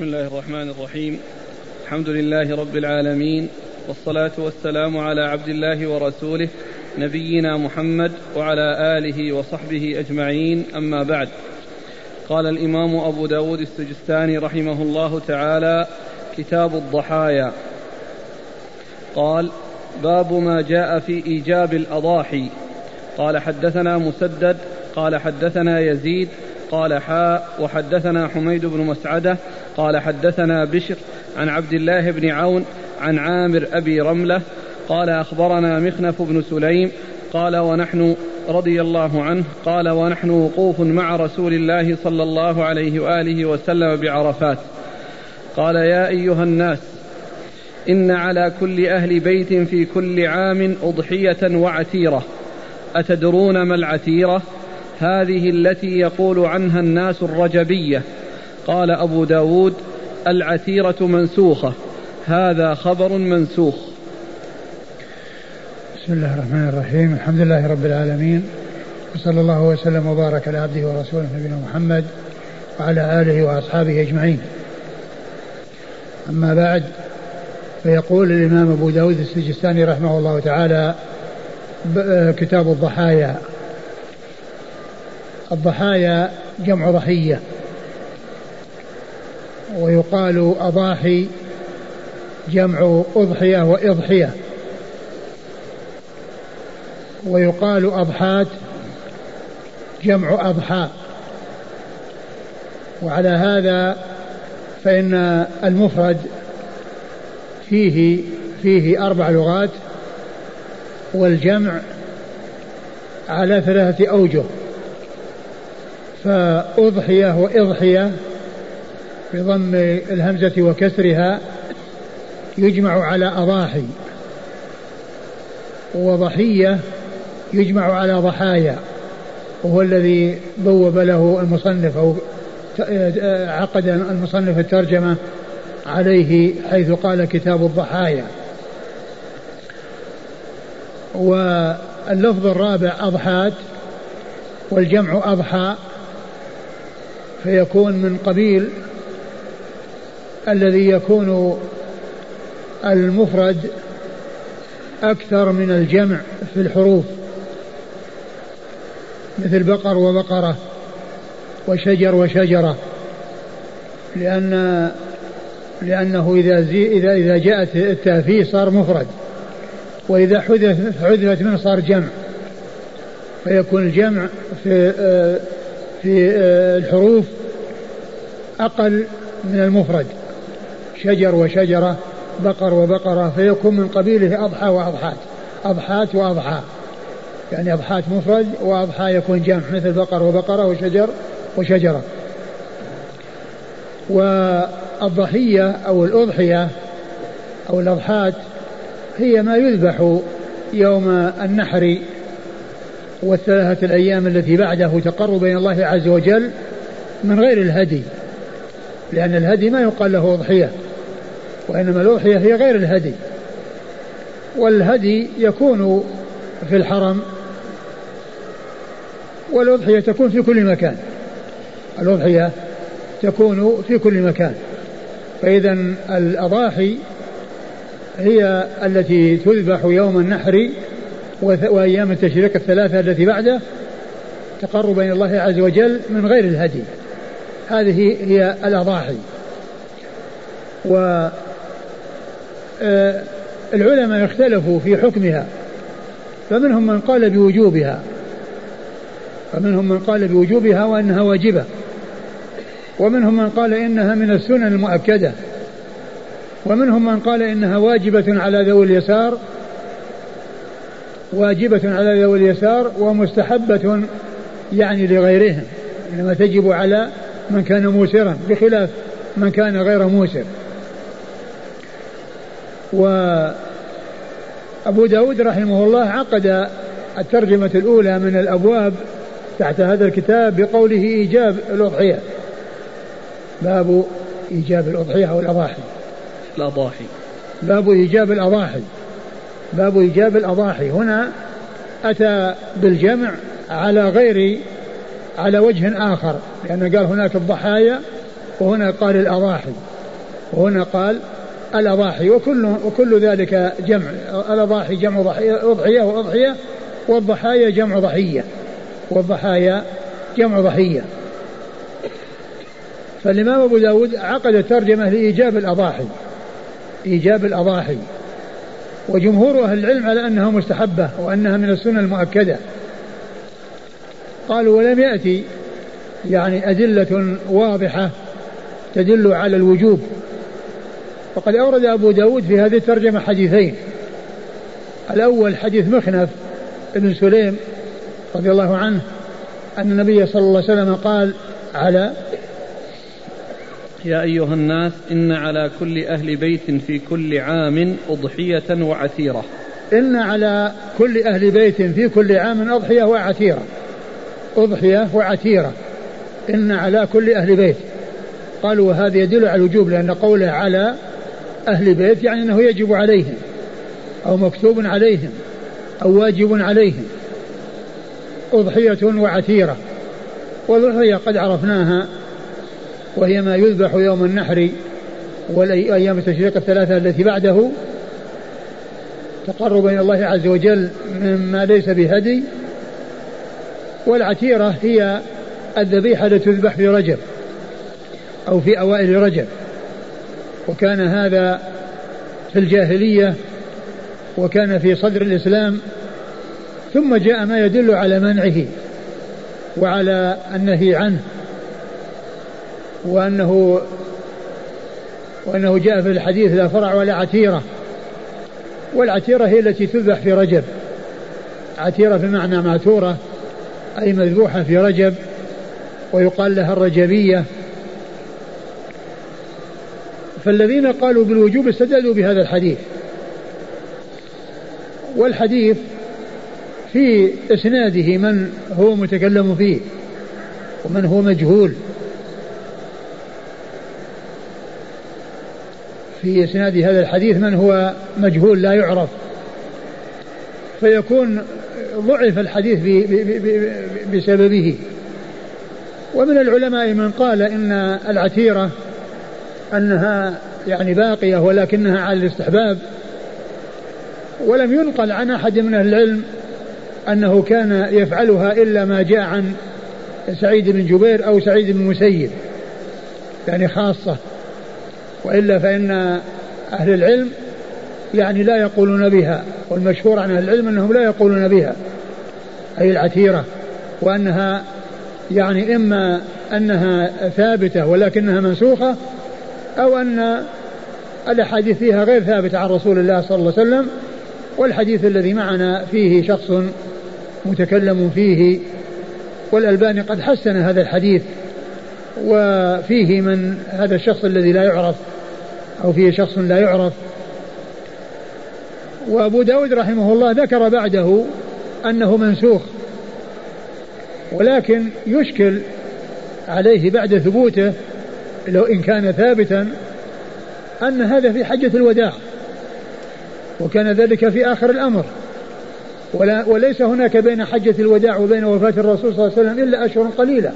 بسم الله الرحمن الرحيم. الحمد لله رب العالمين والصلاة والسلام على عبد الله ورسوله نبينا محمد وعلى آله وصحبه أجمعين أما بعد. قال الإمام أبو داود السجستاني رحمه الله تعالى كتاب الضحايا. قال باب ما جاء في إيجاب الأضاحي. قال حدثنا مسدد قال حدثنا يزيد قال حاء وحدثنا حميد بن مسعدة قال حدثنا بشر عن عبد الله بن عون عن عامر أبي رملة قال أخبرنا مخنف بن سليم قال ونحن رضي الله عنه قال ونحن وقوف مع رسول الله صلى الله عليه وآله وسلم بعرفات قال يا أيها الناس إن على كل أهل بيت في كل عام أضحية وعتيرة أتدرون ما العتيرة؟ هذه التي يقول عنها الناس الرجبية قال أبو داود العتيرة منسوخة. هذا خبر منسوخ. بسم الله الرحمن الرحيم. الحمد لله رب العالمين. وصلى الله وسلم وبارك على عبده ورسوله نبينا محمد وعلى آله وأصحابه أجمعين. أما بعد فيقول الإمام أبو داود السجستاني رحمه الله تعالى كتاب الضحايا. الضحايا جمع ضحية. ويقال أضاحي جمع أضحية وإضحية. ويقال أضحات جمع أضحى. وعلى هذا فإن المفرد فيه فيه أربع لغات والجمع على ثلاثة أوجه. فأضحية وإضحية بضم الهمزة وكسرها يجمع على أضاحي وضحية يجمع على ضحايا وهو الذي بوب له المصنف أو عقد المصنف الترجمة عليه حيث قال كتاب الضحايا. واللفظ الرابع أضحات والجمع أضحى فيكون من قبيل الذي يكون المفرد أكثر من الجمع في الحروف مثل بقر وبقرة وشجر وشجرة لأن لأنه إذا زي إذا إذا جاءت التاء فيه صار مفرد وإذا حذف حذفت منه صار جمع فيكون الجمع في في الحروف أقل من المفرد. شجر وشجرة بقر وبقرة فيكون من قبيله أضحى وأضحات أضحات وأضحى. يعني أضحات مفرد وأضحى يكون جمع مثل بقر وبقرة وشجر وشجرة. والضحية أو الأضحية أو الأضحات هي ما يذبح يوم النحر والثلاثة الأيام التي بعده تقرب إلى الله عز وجل من غير الهدي لأن الهدي ما يقال له أضحية. وإنما الأضحية هي غير الهدي. والهدي يكون في الحرم والأضحية تكون في كل مكان. الأضحية تكون في كل مكان. فإذا الأضاحي هي التي تذبح يوم النحر وأيام التشريق الثلاثة التي بعده تقربا إلى الله عز وجل من غير الهدي. هذه هي الأضاحي. و العلماء اختلفوا في حكمها فمنهم من قال بوجوبها فمنهم من قال بوجوبها وأنها واجبة ومنهم من قال إنها من السنن المؤكدة ومنهم من قال إنها واجبة على ذوي اليسار واجبة على ذوي اليسار ومستحبة يعني لغيرهم إنما تجب على من كان موسرا بخلاف من كان غير موسر وأبو داود رحمه الله عقد الترجمة الأولى من الأبواب تحت هذا الكتاب بقوله إيجاب الأضحية. باب إيجاب الأضحية أو الأضاحي. الأضاحي. باب إيجاب الأضاحي. باب إيجاب الأضاحي. هنا أتى بالجمع على غير على وجه آخر لأنه قال هناك الضحايا وهنا قال الأضاحي. وهنا قال الأضاحي وكل وكل ذلك جمع. الأضاحي جمع ضحية أضحية وأضحية والضحايا جمع ضحية. والضحايا جمع ضحية. فالإمام أبو داود عقد الترجمة لإيجاب الأضاحي. إيجاب الأضاحي. وجمهور أهل العلم على أنها مستحبة وأنها من السنة المؤكدة. قالوا ولم يأتي يعني أدلة واضحة تدل على الوجوب. وقد أورد أبو داود في هذه الترجمة حديثين. الأول حديث مخنف بن سليم رضي الله عنه أن النبي صلى الله عليه وسلم قال على يا أيها الناس إن على كل أهل بيت في كل عام أضحية وعثيرة. إن على كل أهل بيت في كل عام أضحية وعثيرة. أضحية وعثيرة. إن على كل أهل بيت. قالوا وهذا يدل على الوجوب لأن قوله على أهل بيت يعني أنه يجب عليهم أو مكتوب عليهم أو واجب عليهم. أضحية وعثيرة. والأضحية قد عرفناها وهي ما يذبح يوم النحر والأيام التشريق الثلاثة التي بعده. تقربا إلى الله عز وجل مما ليس بهدي. والعتيرة هي الذبيحة التي تذبح في رجب أو في أوائل رجب. وكان هذا في الجاهلية وكان في صدر الإسلام ثم جاء ما يدل على منعه وعلى النهي عنه وأنه وأنه جاء في الحديث لا فرع ولا عتيرة والعتيرة هي التي تذبح في رجب عتيرة بمعنى ماتورة أي مذبوحة في رجب ويقال لها الرجبية. فالذين قالوا بالوجوب استدلوا بهذا الحديث. والحديث في إسناده من هو متكلم فيه ومن هو مجهول. في إسناد هذا الحديث من هو مجهول لا يعرف. فيكون ضعف الحديث بسببه. ومن العلماء من قال إن العتيرة أنها يعني باقية ولكنها على الاستحباب ولم ينقل عن أحد من أهل العلم أنه كان يفعلها إلا ما جاء عن سعيد بن جبير أو سعيد بن مسيب يعني خاصة وإلا فإن أهل العلم يعني لا يقولون بها والمشهور عن أهل العلم أنهم لا يقولون بها أي العتيرة وأنها يعني إما أنها ثابتة ولكنها منسوخة أو أن الأحاديث فيها غير ثابتة عن رسول الله صلى الله عليه وسلم والحديث الذي معنا فيه شخص متكلم فيه والألباني قد حسن هذا الحديث وفيه من هذا الشخص الذي لا يعرف أو فيه شخص لا يعرف. وأبو داود رحمه الله ذكر بعده أنه منسوخ ولكن يشكل عليه بعد ثبوته لو إن كان ثابتا أن هذا في حجة الوداع وكان ذلك في آخر الأمر. ولا وليس هناك بين حجة الوداع وبين وفاة الرسول صلى الله عليه وسلم إلا أشهر قليلة.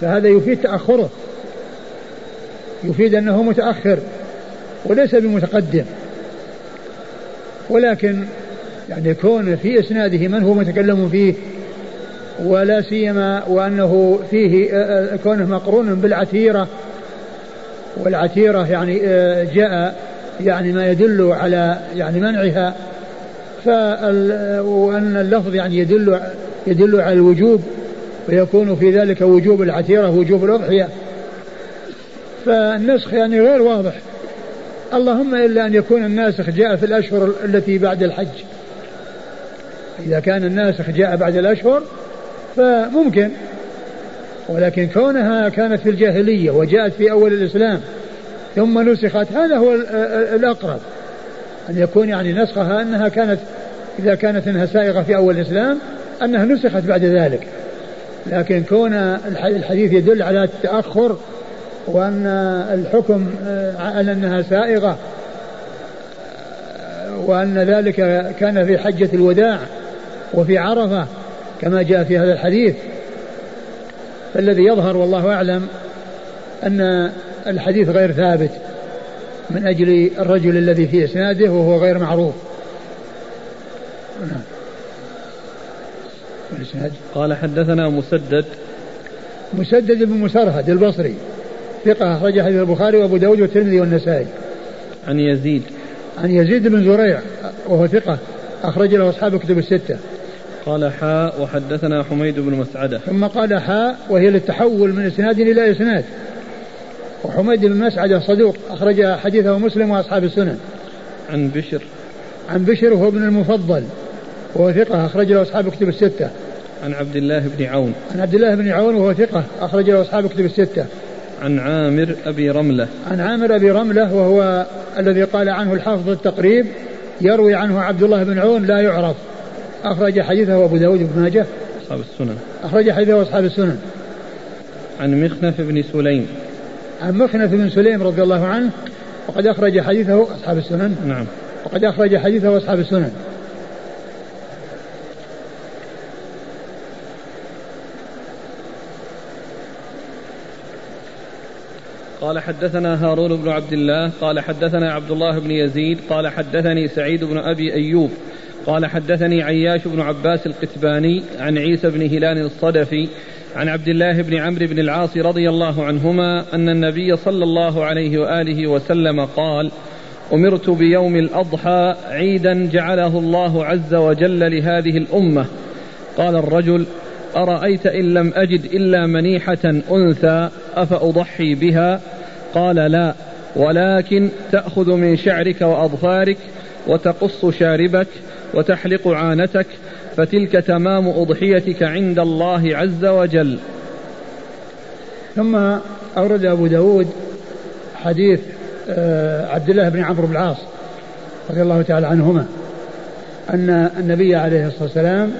فهذا يفيد تأخره يفيد أنه متأخر وليس بمتقدم. ولكن يعني يكون في إسناده من هو متكلم فيه ولا سيما وأنه فيه كونه مقرون بالعتيرة والعتيرة يعني جاء يعني ما يدل على يعني منعها وأن اللفظ يعني يدل يدل على الوجوب ويكون في ذلك وجوب العتيرة وجوب الأضحية فالنسخ يعني غير واضح. اللهم إلا أن يكون الناسخ جاء في الأشهر التي بعد الحج. إذا كان الناسخ جاء بعد الأشهر فممكن. ولكن كونها كانت في الجاهلية وجاءت في أول الإسلام ثم نسخت هذا هو الأقرب. أن يكون يعني نسخها أنها كانت إذا كانت أنها سائغة في أول الإسلام أنها نسخت بعد ذلك. لكن كون الحديث يدل على التأخر وأن الحكم آه، على أنها سائغة وأن ذلك كان في حجة الوداع وفي عرفة كما جاء في هذا الحديث فالذي يظهر والله أعلم أن الحديث غير ثابت من أجل الرجل الذي في إسناده وهو غير معروف. نعم. قال حدثنا مسدد. مسدد بن مسرهد البصري ثقة أخرج حديث البخاري وأبو داود والترمذي والنسائي. عن يزيد. عن يزيد بن زريع وهو ثقة أخرج له أصحاب كتب الستة. قال حاء وحدثنا حميد بن مسعدة. ثم قال حاء وهي للتحول من إسناد إلى إسناد. وحميد بن مسعدة صدوق أخرج حديثه مسلم وأصحاب السنن. عن بشر. عن بشر وهو ابن المفضل وهو ثقة أخرج له أصحاب كتب الستة. عن عبد الله بن عون. عن عبد الله بن عون وهو ثقة أخرج له أصحاب كتب الستة. عن عامر أبي رملة. عن عامر أبي رملة وهو الذي قال عنه الحافظ التقريب يروي عنه عبد الله بن عون لا يعرف. أخرج حديثه أبو داود بن ماجه. أصحاب السنن. أخرج حديثه أصحاب السنن. عن مخنف بن سليم. عن مخنف بن سليم رضي الله عنه وقد أخرج حديثه أصحاب السنن. نعم. وقد أخرج حديثه أصحاب السنن. قال حدثنا هارون بن عبد الله قال حدثنا عبد الله بن يزيد قال حدثني سعيد بن أبي أيوب قال حدثني عياش بن عباس القتباني عن عيسى بن هلال الصدفي عن عبد الله بن عمرو بن العاص رضي الله عنهما أن النبي صلى الله عليه وآله وسلم قال أمرت بيوم الأضحى عيدا جعله الله عز وجل لهذه الأمة. قال الرجل أرأيت إن لم أجد إلا منيحة أنثى أفأضحي بها؟ قال لا ولكن تأخذ من شعرك وأظفارك وتقص شاربك وتحلق عانتك فتلك تمام أضحيتك عند الله عز وجل. ثم أورد أبو داود حديث آه، عبد الله بن عمرو بن العاص رضي الله تعالى عنهما أن النبي عليه الصلاة والسلام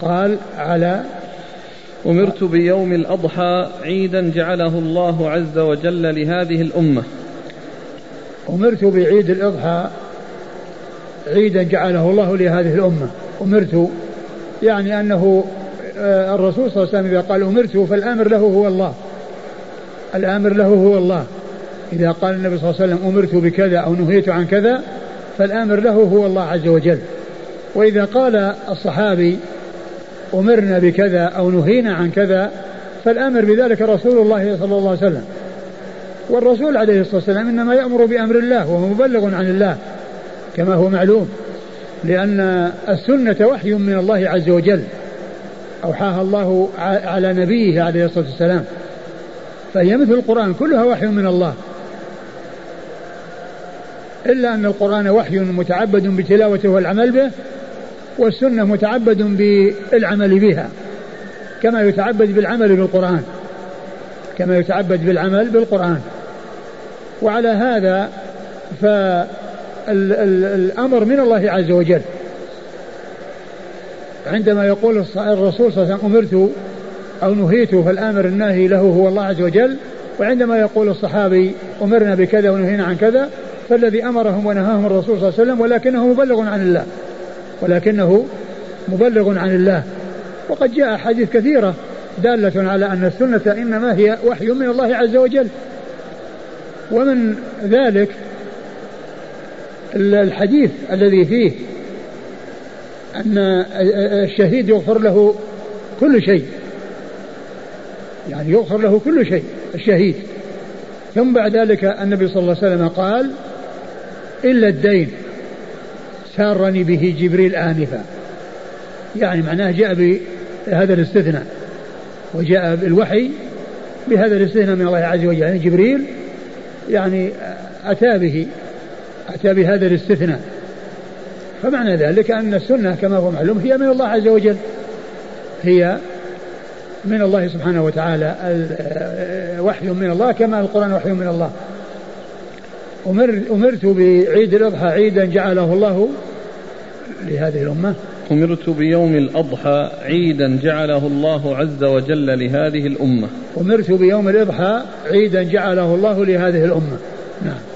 قال على أمرت بيوم الأضحى عيدا جعله الله عز وجل لهذه الأمة. أمرت بعيد الأضحى عيدا جعله الله لهذه الأمة. أمرت يعني أنه آه، الرسول صلى الله عليه وسلم إذا قال أمرت فالآمر له هو الله. الآمر له هو الله. إذا قال النبي صلى الله عليه وسلم أمرت بكذا أو نهيت عن كذا فالآمر له هو الله عز وجل. وإذا قال الصحابي أمرنا بكذا أو نهينا عن كذا فالآمر بذلك رسول الله صلى الله عليه وسلم. والرسول عليه الصلاة والسلام إنما يأمر بأمر الله وهو مبلغ عن الله. كما هو معلوم لأن السنة وحي من الله عز وجل أوحاها الله على نبيه عليه الصلاة والسلام فهي مثل القرآن كلها وحي من الله. إلا أن القرآن وحي متعبد بتلاوته والعمل به والسنة متعبد بالعمل بها كما يتعبد بالعمل بالقرآن كما يتعبد بالعمل بالقرآن. وعلى هذا ف الأمر من الله عز وجل. عندما يقول الرسول صلى الله عليه وسلم أمرت أو نهيت فالآمر الناهي له هو الله عز وجل. وعندما يقول الصحابي أمرنا بكذا ونهينا عن كذا فالذي أمرهم ونهاهم الرسول صلى الله عليه وسلم ولكنه مبلغ عن الله. ولكنه مبلغ عن الله. وقد جاء أحاديث كثيرة دالة على أن السنة إنما هي وحي من الله عز وجل. ومن ذلك الحديث الذي فيه أن الشهيد يغفر له كل شيء. يعني يغفر له كل شيء الشهيد. ثم بعد ذلك النبي صلى الله عليه وسلم قال إلا الدين سارني به جبريل آنفا. يعني معناه جاء بهذا الاستثناء وجاء بالوحي بهذا الاستثناء من الله عز وجل. يعني جبريل يعني أتى به. أتى بهذا الاستثناء. فمعنى ذلك أن السنة كما هو معلوم هي من الله عز وجل. هي من الله سبحانه وتعالى. وحي من الله كما القرآن وحي من الله. أمر أمرت بعيد الأضحى عيدا جعله الله لهذه الأمة. أمرت بيوم الأضحى عيدا جعله الله عز وجل لهذه الأمة. أمرت بيوم الأضحى عيدا جعله الله لهذه الأمة. نعم.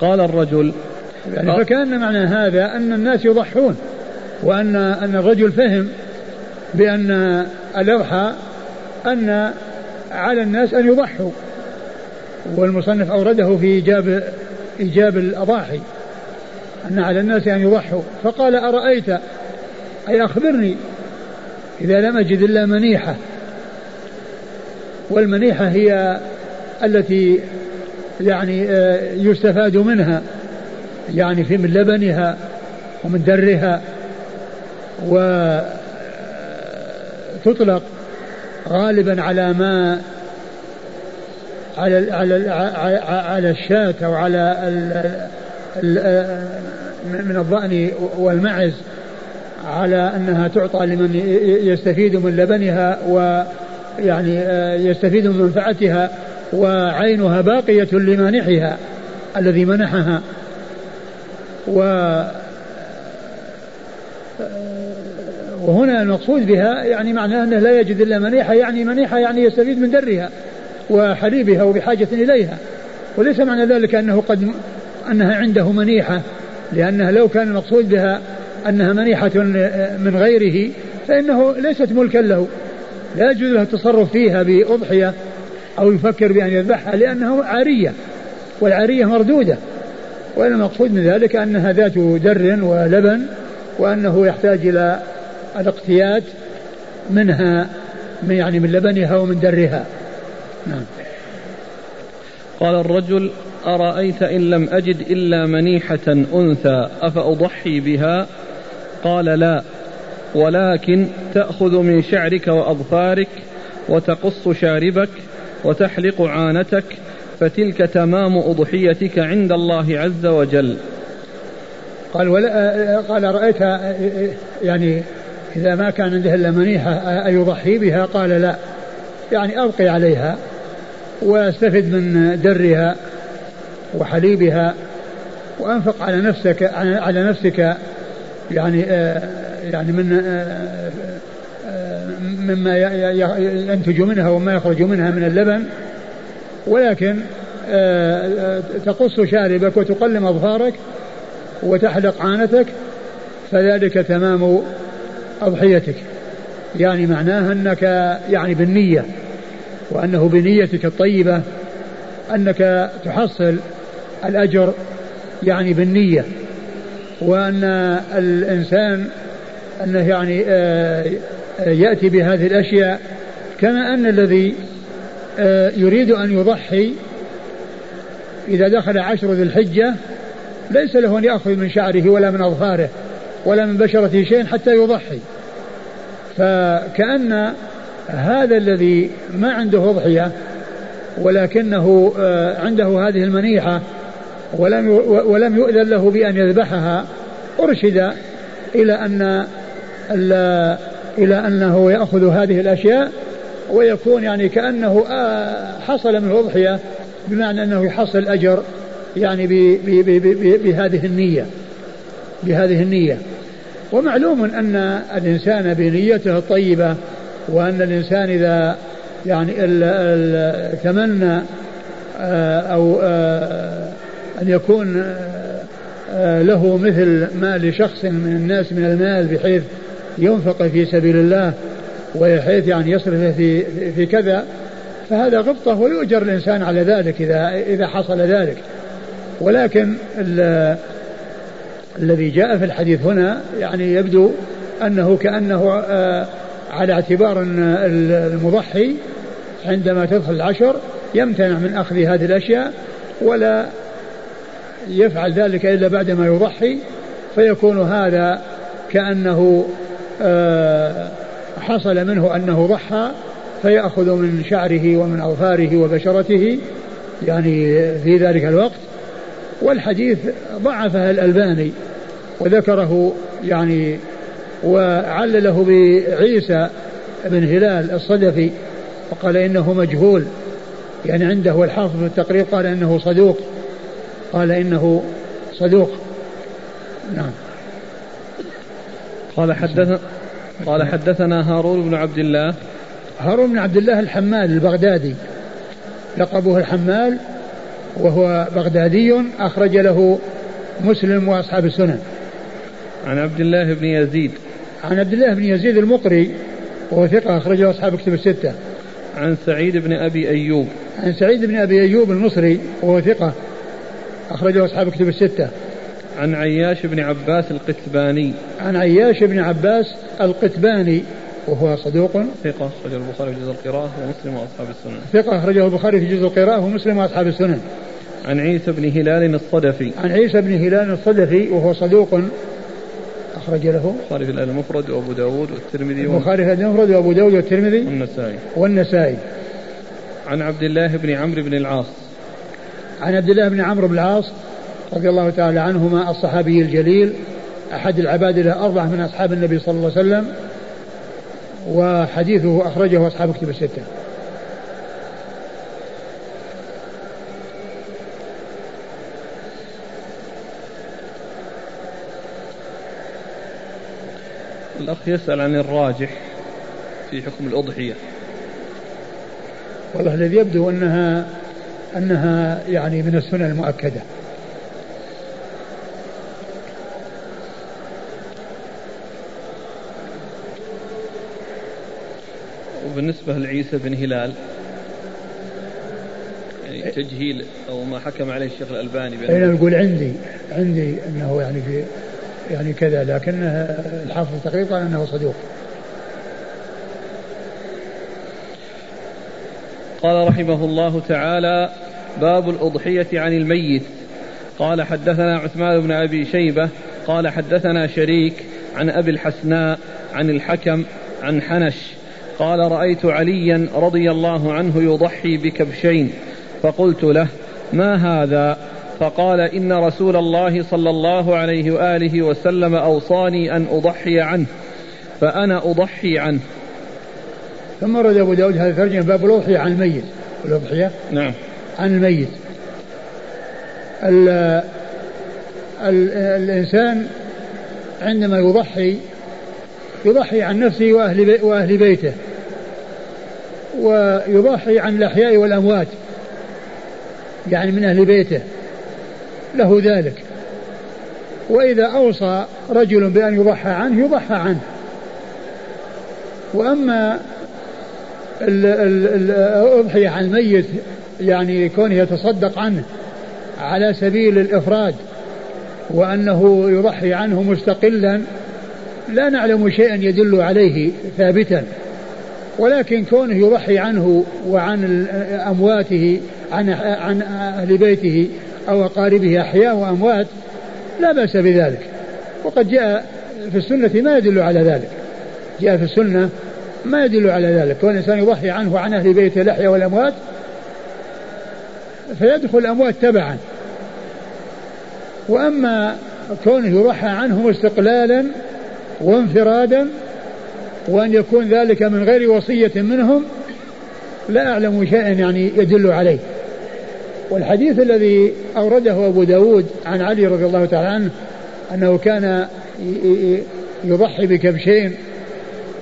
قال الرجل يعني فكأن معنى هذا أن الناس يضحون وأن أن الرجل فهم بأن الأضحى أن على الناس أن يضحوا والمصنف أورده في إيجاب إيجاب الأضاحي أن على الناس أن يضحوا. فقال أرأيت؟ أي أخبرني إذا لم أجد إلا منيحة والمنيحة هي التي يعني آه، يستفاد منها. يعني في من لبنها ومن درها وتطلق غالبا على ما على على على الشاة أو على من الضأن والمعز على أنها تعطى لمن يستفيد من لبنها ويعني آه، يستفيد من منفعتها. وعينها باقية لمانحها الذي منحها. و وهنا المقصود بها يعني معناه أنه لا يجد إلا منيحة يعني منيحة يعني يستفيد من درها وحليبها وبحاجة إليها. وليس معنى ذلك أنه قد أنها عنده منيحة لأنها لو كان المقصود بها أنها منيحة من غيره فإنه ليست ملكا له. لا يجوز له التصرف فيها بأضحية أو يفكر بأن يذبحها لأنه عارية والعارية مردودة. وإن المقصود من ذلك أنها ذات در ولبن وأنه يحتاج إلى الاقتياد منها من يعني من لبنها ومن درها. نعم. قال الرجل أرأيت إن لم أجد إلا منيحة أنثى أفأضحي بها؟ قال لا ولكن تأخذ من شعرك وأظفارك وتقص شاربك وتحلق عانتك فتلك تمام أضحيتك عند الله عز وجل. قال ولا قال رأيت يعني إذا ما كان عنده إلا منيحة أيضحي بها؟ قال لا. يعني أبقي عليها وأستفد من درها وحليبها وأنفق على نفسك على نفسك يعني يعني من مما ينتج منها وما يخرج منها من اللبن ولكن آه، آه، تقص شاربك وتقلم أظفارك وتحلق عانتك فذلك تمام أضحيتك. يعني معناه أنك يعني بالنية وأنه بنيتك الطيبة أنك تحصل الأجر يعني بالنية. وأن الإنسان أنه يعني آه، يأتي بهذه الأشياء كما أن الذي آه، يريد أن يضحي إذا دخل عشر ذي الحجة ليس له أن يأخذ من شعره ولا من أظفاره ولا من بشرته شيء حتى يضحي. فكأن هذا الذي ما عنده أضحية ولكنه آه، عنده هذه المنيحة ولم ولم يؤذن له بأن يذبحها أرشد إلى أن إلى أنه يأخذ هذه الأشياء ويكون يعني كأنه آه، حصل منه أضحية بمعنى أنه يحصل أجر يعني بهذه النية بهذه النية. ومعلوم أن الإنسان بنيته الطيبة وأن الإنسان إذا يعني تمنى آه، أو آه، أن يكون له مثل ما لشخص من الناس من المال بحيث ينفق في سبيل الله وحيث يعني يصرف في في كذا فهذا غبطة ويؤجر الإنسان على ذلك إذا إذا حصل ذلك. ولكن الذي جاء في الحديث هنا يعني يبدو أنه كأنه آه، على اعتبار أن المضحي عندما تدخل العشر يمتنع من أخذ هذه الأشياء ولا يفعل ذلك إلا بعدما يضحي فيكون هذا كأنه حصل منه أنه ضحى فيأخذ من شعره ومن أظفاره وبشرته يعني في ذلك الوقت. والحديث ضعفه الألباني وذكره يعني وعلله بعيسى بن هلال الصدفي وقال إنه مجهول يعني عنده الحافظ في التقرير قال إنه صدوق قال إنه صدوق. نعم. قال حدثنا قال حدثنا هارون بن عبد الله. هارون بن عبد الله الحمال البغدادي. لقبه الحمال وهو بغدادي أخرج له مسلم وأصحاب السنن. عن عبد الله بن يزيد. عن عبد الله بن يزيد المقري وهو ثقة أخرجه أصحاب كتب الستة. عن سعيد بن أبي أيوب. عن سعيد بن أبي أيوب المصري وهو ثقة أخرجه أصحاب كتب الستة. عن عياش بن عباس القتباني. عن عياش بن عباس القتباني وهو صدوق. ثقة أخرجه البخاري في جزء القراءة ومسلم وأصحاب السنن. ثقة أخرجه البخاري في جزء القراءة ومسلم وأصحاب السنن. عن عيسى بن هلال الصدفي. عن عيسى بن هلال الصدفي وهو صدوق. أخرج له. البخاري في الأدب المفرد وأبو داود والترمذي البخاري في الأدب المفرد وأبو داود والترمذي. والنسائي. والنسائي. عن عبد الله بن عمرو بن العاص. عن عبد الله بن عمرو بن العاص رضي الله تعالى عنهما الصحابي الجليل أحد العباد الأربعة من أصحاب النبي صلى الله عليه وسلم وحديثه أخرجه أصحاب كتب الستة. الأخ يسأل عن الراجح في حكم الأضحية. والله الذي يبدو أنها أنها يعني من السنن المؤكدة. وبالنسبة لعيسى بن هلال يعني تجهيل أو ما حكم عليه الشيخ الألباني أنا يقول عندي عندي أنه يعني في يعني كذا لكن الحافظ التقريب قال أنه صدوق. قال رحمه الله تعالى باب الأضحية عن الميت. قال حدثنا عثمان بن أبي شيبة قال حدثنا شريك عن أبي الحسناء عن الحكم عن حنش. قال رأيت عليا رضي الله عنه يضحي بكبشين. فقلت له ما هذا؟ فقال إن رسول الله صلى الله عليه وآله وسلم أوصاني أن أضحي عنه فأنا أضحي عنه. ثم رد أبو داود هذا الترجمة باب الأضحية عن الميت. الأضحية؟ نعم. عن الميت. ال ال الإنسان عندما يضحي يضحي عن نفسه وأهل, بي وأهل بيته. ويضحي عن الأحياء والأموات يعني من أهل بيته له ذلك. وإذا أوصى رجل بأن يضحى عنه يضحى عنه. وأما الأضحية عن الميت يعني كونه يتصدق عنه على سبيل الإفراد وأنه يضحي عنه مستقلا لا نعلم شيئا يدل عليه ثابتا. ولكن كونه يضحي عنه وعن أمواته عن عن أهل بيته أو أقاربه أحياء وأموات لا بأس بذلك. وقد جاء في السنة ما يدل على ذلك. جاء في السنة ما يدل على ذلك. كون الإنسان يضحي عنه وعن أهل بيته الأحياء والأموات فيدخل الأموات تبعا. وأما كونه يضحى عنهم استقلالا وانفرادا وأن يكون ذلك من غير وصية منهم لا أعلم شيئا يعني يدل عليه. والحديث الذي أورده أبو داود عن علي رضي الله تعالى عنه أنه كان يضحي بكبشين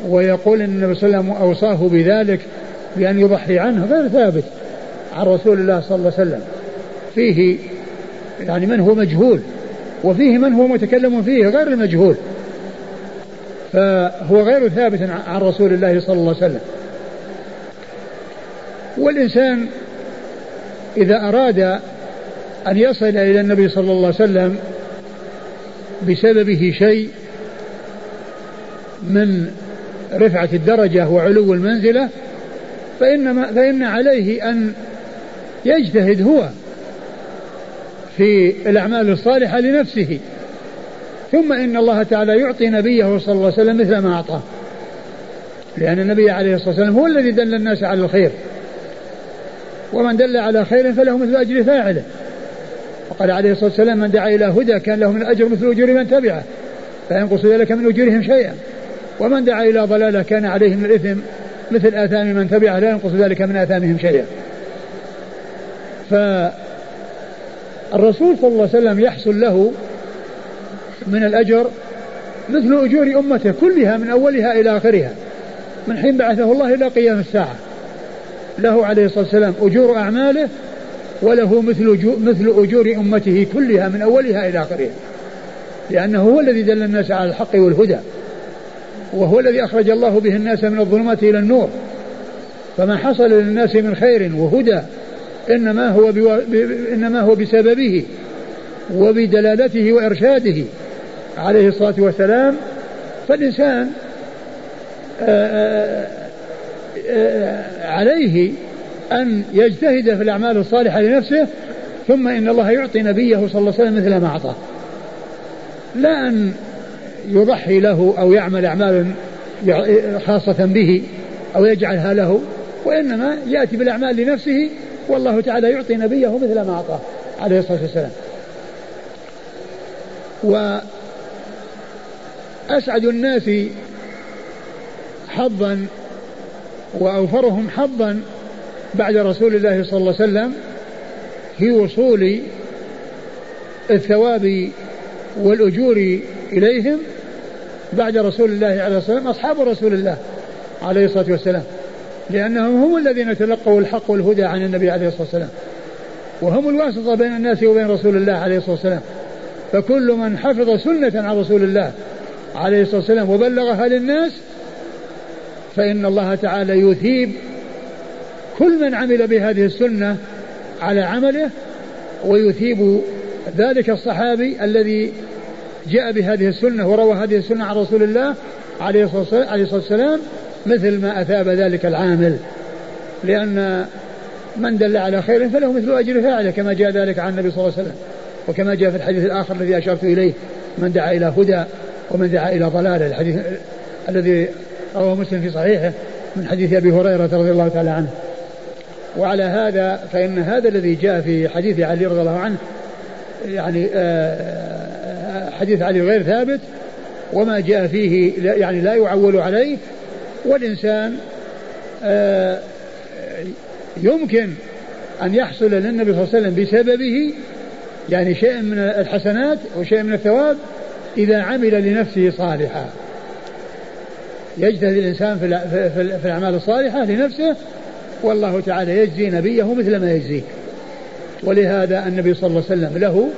ويقول إن النبي صلى الله عليه وسلم أوصاه بذلك بأن يضحي عنه غير ثابت عن رسول الله صلى الله عليه وسلم. فيه يعني من هو مجهول وفيه من هو متكلم فيه غير المجهول. فهو غير ثابت عن رسول الله صلى الله عليه وسلم. والإنسان إذا أراد أن يصل إلى النبي صلى الله عليه وسلم بسببه شيء من رفعة الدرجة وعلو المنزلة فإن, فإن عليه أن يجتهد هو في الأعمال الصالحة لنفسه. ثم إن الله تعالى يعطي نبيه صلى الله عليه وسلم مثل ما أعطاه. لأن النبي عليه الصلاة والسلام هو الذي دل الناس على الخير. ومن دل على خير فله مثل أجر فاعله. وقال عليه الصلاة والسلام من دعا إلى هدى كان له من الأجر مثل أجور من تبعه. فينقص ذلك من أجورهم شيئا. ومن دعا إلى ضلالة كان عليه من الإثم مثل آثام من تبعه لا ينقص ذلك من آثامهم شيئا. فالرسول صلى الله عليه وسلم يحصل له من الأجر مثل أجور أمته كلها من أولها إلى آخرها من حين بعثه الله إلى قيام الساعة. له عليه الصلاة والسلام أجور أعماله وله مثل مثل أجور أمته كلها من أولها إلى آخرها. لأنه هو الذي دل الناس على الحق والهدى وهو الذي أخرج الله به الناس من الظلمات إلى النور. فما حصل للناس من خير وهدى إنما هو. إنما هو بسببه وبدلالته وإرشاده. عليه الصلاة والسلام فالإنسان آآ آآ عليه أن يجتهد في الأعمال الصالحة لنفسه ثم إن الله يعطي نبيه صلى الله عليه وسلم مثل ما أعطاه. لا أن يضحي له أو يعمل أعمال خاصة به أو يجعلها له وإنما يأتي بالأعمال لنفسه والله تعالى يعطي نبيه مثل ما أعطاه عليه الصلاة والسلام. وأسعد الناس حظا وأوفرهم حظا بعد رسول الله صلى الله عليه وسلم في وصول الثواب والأجور إليهم بعد رسول الله عليه الصلاة والسلام أصحاب رسول الله عليه الصلاة والسلام. لأنهم هم الذين تلقوا الحق والهدى عن النبي عليه الصلاة والسلام. وهم الواسطة بين الناس وبين رسول الله عليه الصلاة والسلام. فكل من حفظ سنة عن رسول الله عليه الصلاة والسلام وبلغها للناس فإن الله تعالى يثيب كل من عمل بهذه السنة على عمله ويثيب ذلك الصحابي الذي جاء بهذه السنة وروى هذه السنة عن رسول الله عليه الصلاة والسلام مثل ما أثاب ذلك العامل. لأن من دل على خير فله مثل أجر فاعله كما جاء ذلك عن النبي صلى الله عليه وسلم وكما جاء في الحديث الآخر الذي أشرت إليه من دعا إلى هدى ومن دعا إلى ضلالة. الحديث الذي رواه مسلم في صحيحه من حديث أبي هريرة رضي الله تعالى عنه. وعلى هذا فإن هذا الذي جاء في حديث علي رضي الله عنه يعني آه، حديث علي غير ثابت وما جاء فيه يعني لا يعول عليه. والإنسان آه، يمكن أن يحصل للنبي صلى الله عليه وسلم بسببه يعني شيء من الحسنات وشيء من الثواب إذا عمل لنفسه صالحا. يجتهد الإنسان في الأعمال الصالحة لنفسه والله تعالى يجزي نبيه مثل ما يجزيه ولهذا النبي صلى الله عليه وسلم له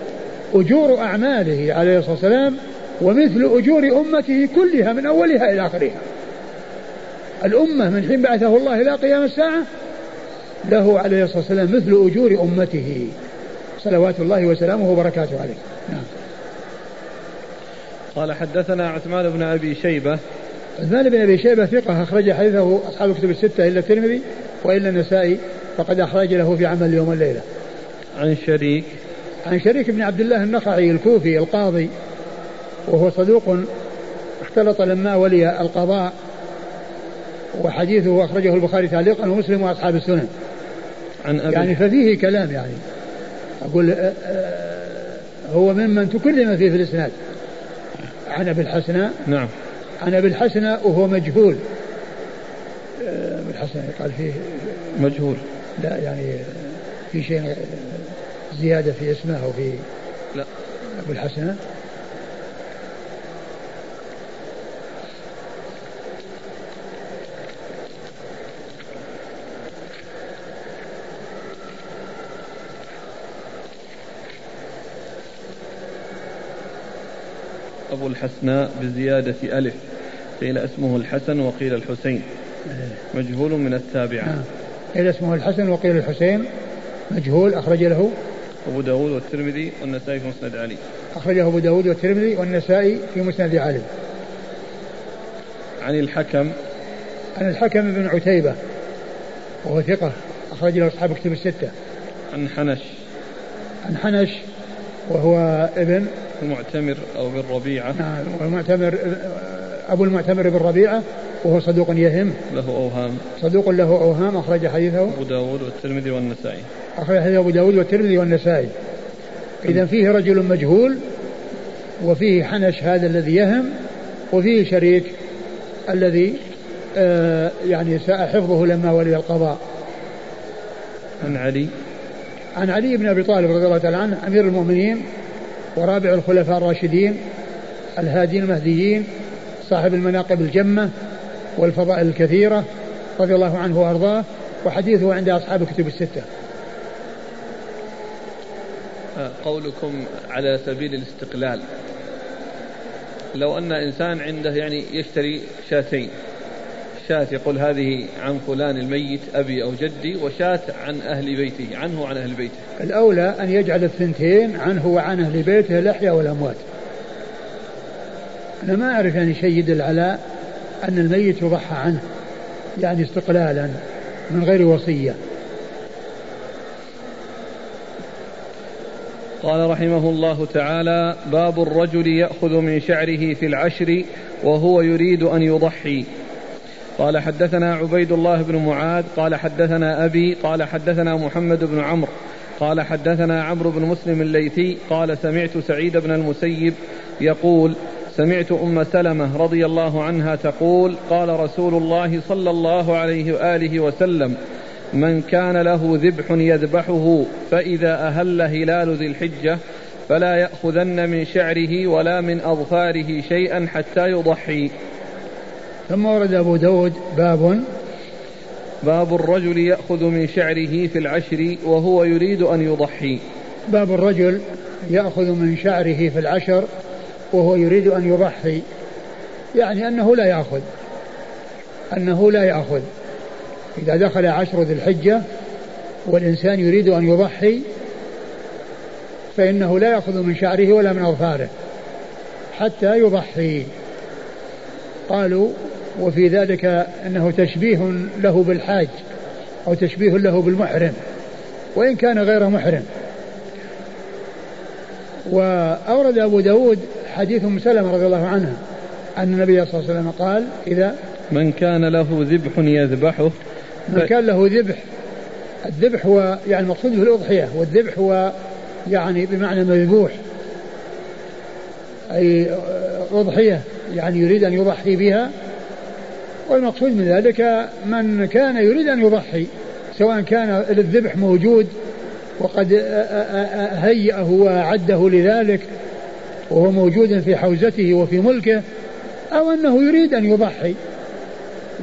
أجور أعماله عليه الصلاة والسلام ومثل أجور أمته كلها من أولها إلى آخرها. الأمة من حين بعثه الله إلى قيام الساعة له عليه الصلاة والسلام مثل أجور أمته. صلوات الله وسلامه وبركاته عليه. نعم. قال حدثنا عثمان بن أبي شيبة. عثمان بن أبي شيبة ثقة أخرج حديثه أصحاب الكتب الستة إلا الترمذي وإلا النسائي فقد أخرج له في عمل اليوم والليلة عن شريك. عن شريك بن عبد الله النخعي الكوفي القاضي وهو صدوق اختلط لما ولي القضاء وحديثه أخرجه البخاري تعليقا ومسلم وأصحاب السنن. عن أبي يعني ففيه كلام يعني. أقول آه، آه، هو ممن تكلم فيه في الإسناد. عن أبي الحسناء نعم. عن أبي الحسناء وهو مجهول. آه، أبي الحسناء قال فيه مجهول. لا يعني في شيء زيادة في اسمه أو في لا. أبو الحسناء أبو الحسناء بزيادة ألف. قيل اسمه الحسن وقيل الحسين. مجهول من التابعة. نعم. قيل اسمه الحسن وقيل الحسين. مجهول أخرج له. أبو داود والترمذي والنسائي في مسند علي. أخرجه أبو داود والترمذي والنسائي في مسند علي. عن الحكم. عن الحكم بن عتيبة وهو ثقة أخرج له أصحاب كتب الستة. عن حنش. عن حنش وهو ابن المعتمر أو بن ربيعة. نعم المعتمر أبو المعتمر بن ربيعة وهو صدوق يهم. له أوهام. صدوق له أوهام أخرج حديثه. أبو داود والترمذي والنسائي. أخرج حديث أبو داود والترمذي والنسائي. إذا فيه رجل مجهول وفيه حنش هذا الذي يهم وفيه شريك الذي آه يعني ساء حفظه لما ولي القضاء. عن علي. عن علي بن أبي طالب رضي الله تعالى عنه أمير المؤمنين ورابع الخلفاء الراشدين الهادين المهديين صاحب المناقب الجمة والفضائل الكثيرة رضي الله عنه وأرضاه وحديثه عند أصحاب الكتب الستة. آه، قولكم على سبيل الاستقلال. لو أن إنسان عنده يعني يشتري شاتين شاة يقول هذه عن فلان الميت أبي أو جدي وشاة عن أهل بيته عنه وعن أهل بيته. الأولى أن يجعل الثنتين عنه وعن أهل بيته الأحياء والأموات أنا ما أعرف يعني شيء يدل على أن الميت يضحى عنه يعني استقلالا من غير وصية. قال رحمه الله تعالى باب الرجل يأخذ من شعره في العشر وهو يريد أن يضحي. قال حدثنا عبيد الله بن معاذ قال حدثنا أبي قال حدثنا محمد بن عمرو قال حدثنا عمرو بن مسلم الليثي قال سمعت سعيد بن المسيب يقول سمعت أم سلمة رضي الله عنها تقول قال رسول الله صلى الله عليه وآله وسلم من كان له ذبح يذبحه فإذا أهل هلال ذي الحجة فلا يأخذن من شعره ولا من أظفاره شيئا حتى يضحي. ثم ورد أبو داود باب باب الرجل يأخذ من شعره في العشر وهو يريد أن يضحي. باب الرجل يأخذ من شعره في العشر وهو يريد أن يضحي. يعني أنه لا يأخذ. أنه لا يأخذ. إذا دخل عشر ذي الحجة والإنسان يريد أن يضحي فإنه لا يأخذ من شعره ولا من أظفاره حتى يضحي. قالوا وفي ذلك أنه تشبيه له بالحاج أو تشبيه له بالمحرم وإن كان غير محرم. وأورد أبو داود حديث أم سلمة رضي الله عنها أن النبي صلى الله عليه وسلم قال إذا من كان له ذبح يذبحه من كان له ذبح الذبح هو يعني المقصود به الأضحية والذبح هو يعني بمعنى مذبوح أي أضحية يعني يريد أن يضحي بها والمقصود من ذلك من كان يريد أن يضحي سواء كان الذبح موجود وقد هيأه وأعده لذلك وهو موجود في حوزته وفي ملكه أو أنه يريد أن يضحي.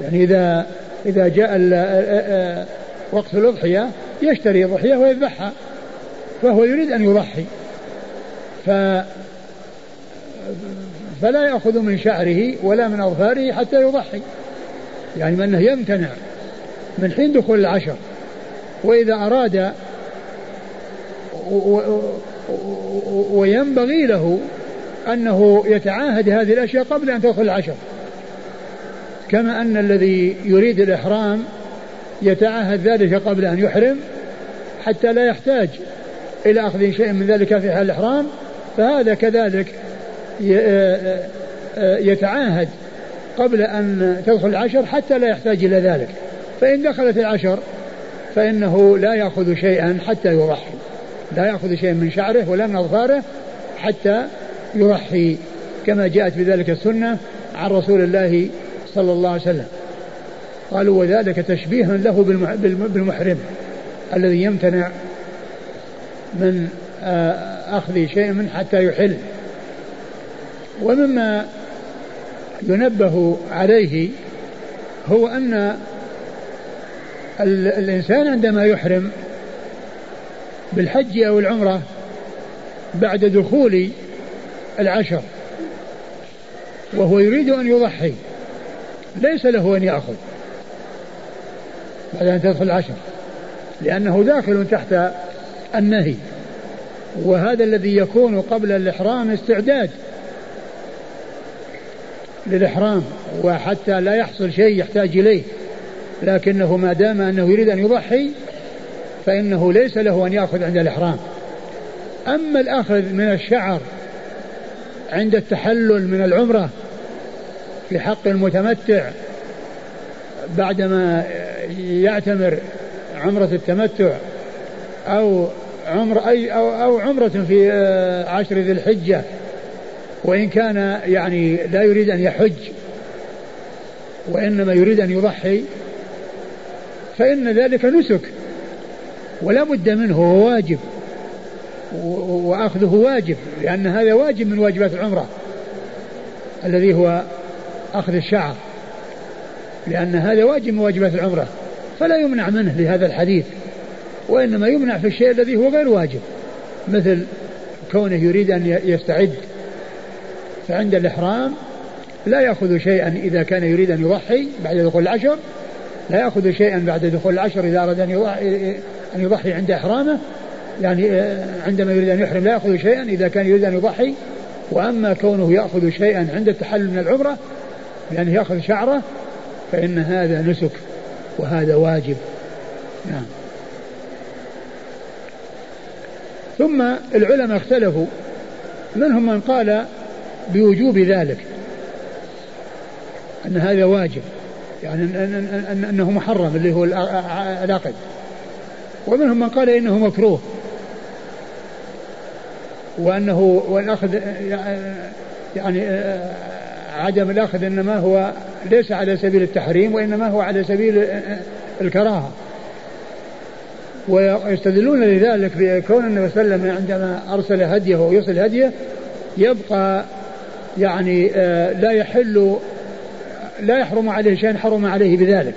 يعني إذا إذا جاء وقت الأضحية يشتري ضحية ويذبحها فهو يريد أن يضحي. ف فلا يأخذ من شعره ولا من أظفاره حتى يضحي. يعني أنه يمتنع من حين دخول العشر وإذا أراد وينبغي له أنه يتعاهد هذه الأشياء قبل أن تدخل العشر. كما أن الذي يريد الإحرام يتعاهد ذلك قبل أن يحرم حتى لا يحتاج إلى أخذ شيء من ذلك في حال الإحرام فهذا كذلك يتعاهد قبل أن تدخل العشر حتى لا يحتاج إلى ذلك. فإن دخلت العشر فإنه لا يأخذ شيئا حتى يضحي. لا يأخذ شيئا من شعره ولا من أظفاره حتى يضحي كما جاءت بذلك السنة عن رسول الله صلى الله عليه وسلم. قالوا وذلك تشبيه له بالمحرم الذي يمتنع من آه، أخذ شيء من حتى يحل. ومما ينبه عليه هو أن الإنسان عندما يحرم بالحج أو العمرة بعد دخول العشر وهو يريد أن يضحي ليس له أن يأخذ بعد أن تدخل العشر لأنه داخل تحت النهي وهذا الذي يكون قبل الإحرام استعداد للإحرام وحتى لا يحصل شيء يحتاج إليه. لكنه ما دام أنه يريد أن يضحي فإنه ليس له أن يأخذ عند الإحرام. أما الأخذ من الشعر عند التحلل من العمرة في حق المتمتع بعدما يعتمر عمرة التمتع أو عمر أي أو, أو عمرة في آه، عشر ذي الحجة وإن كان يعني لا يريد أن يحج وإنما يريد أن يضحي فإن ذلك نسك ولا بد منه هو واجب وأخذه واجب لأن هذا واجب من واجبات العمرة الذي هو أخذ الشعر لأن هذا واجب من واجبات العمرة فلا يمنع منه لهذا الحديث وإنما يمنع في الشيء الذي هو غير واجب مثل كونه يريد أن يستعد فعند الإحرام لا يأخذ شيئا إذا كان يريد أن يضحي بعد دخول العشر لا يأخذ شيئا بعد دخول العشر إذا أراد أن يضحي, عند إحرامه. يعني آه، عندما يريد أن يحرم لا يأخذ شيئا إذا كان يريد أن يضحي. وأما كونه يأخذ شيئا عند التحلل من العمرة لأنه يأخذ شعره فإن هذا نسك وهذا واجب. نعم. ثم العلماء اختلفوا. منهم من قال بوجوب ذلك. أن هذا واجب. يعني أن أن أنه محرم اللي هو العقد. ومنهم من قال إنه مكروه. وأنه والأخذ يعني عدم الأخذ إنما هو ليس على سبيل التحريم وإنما هو على سبيل الكراهة. ويستدلون لذلك بكون النبي صلى الله عليه وسلم عندما أرسل هديه ويصل هديه يبقى يعني آه، لا يحل لا يحرم عليه شيء حرم عليه بذلك.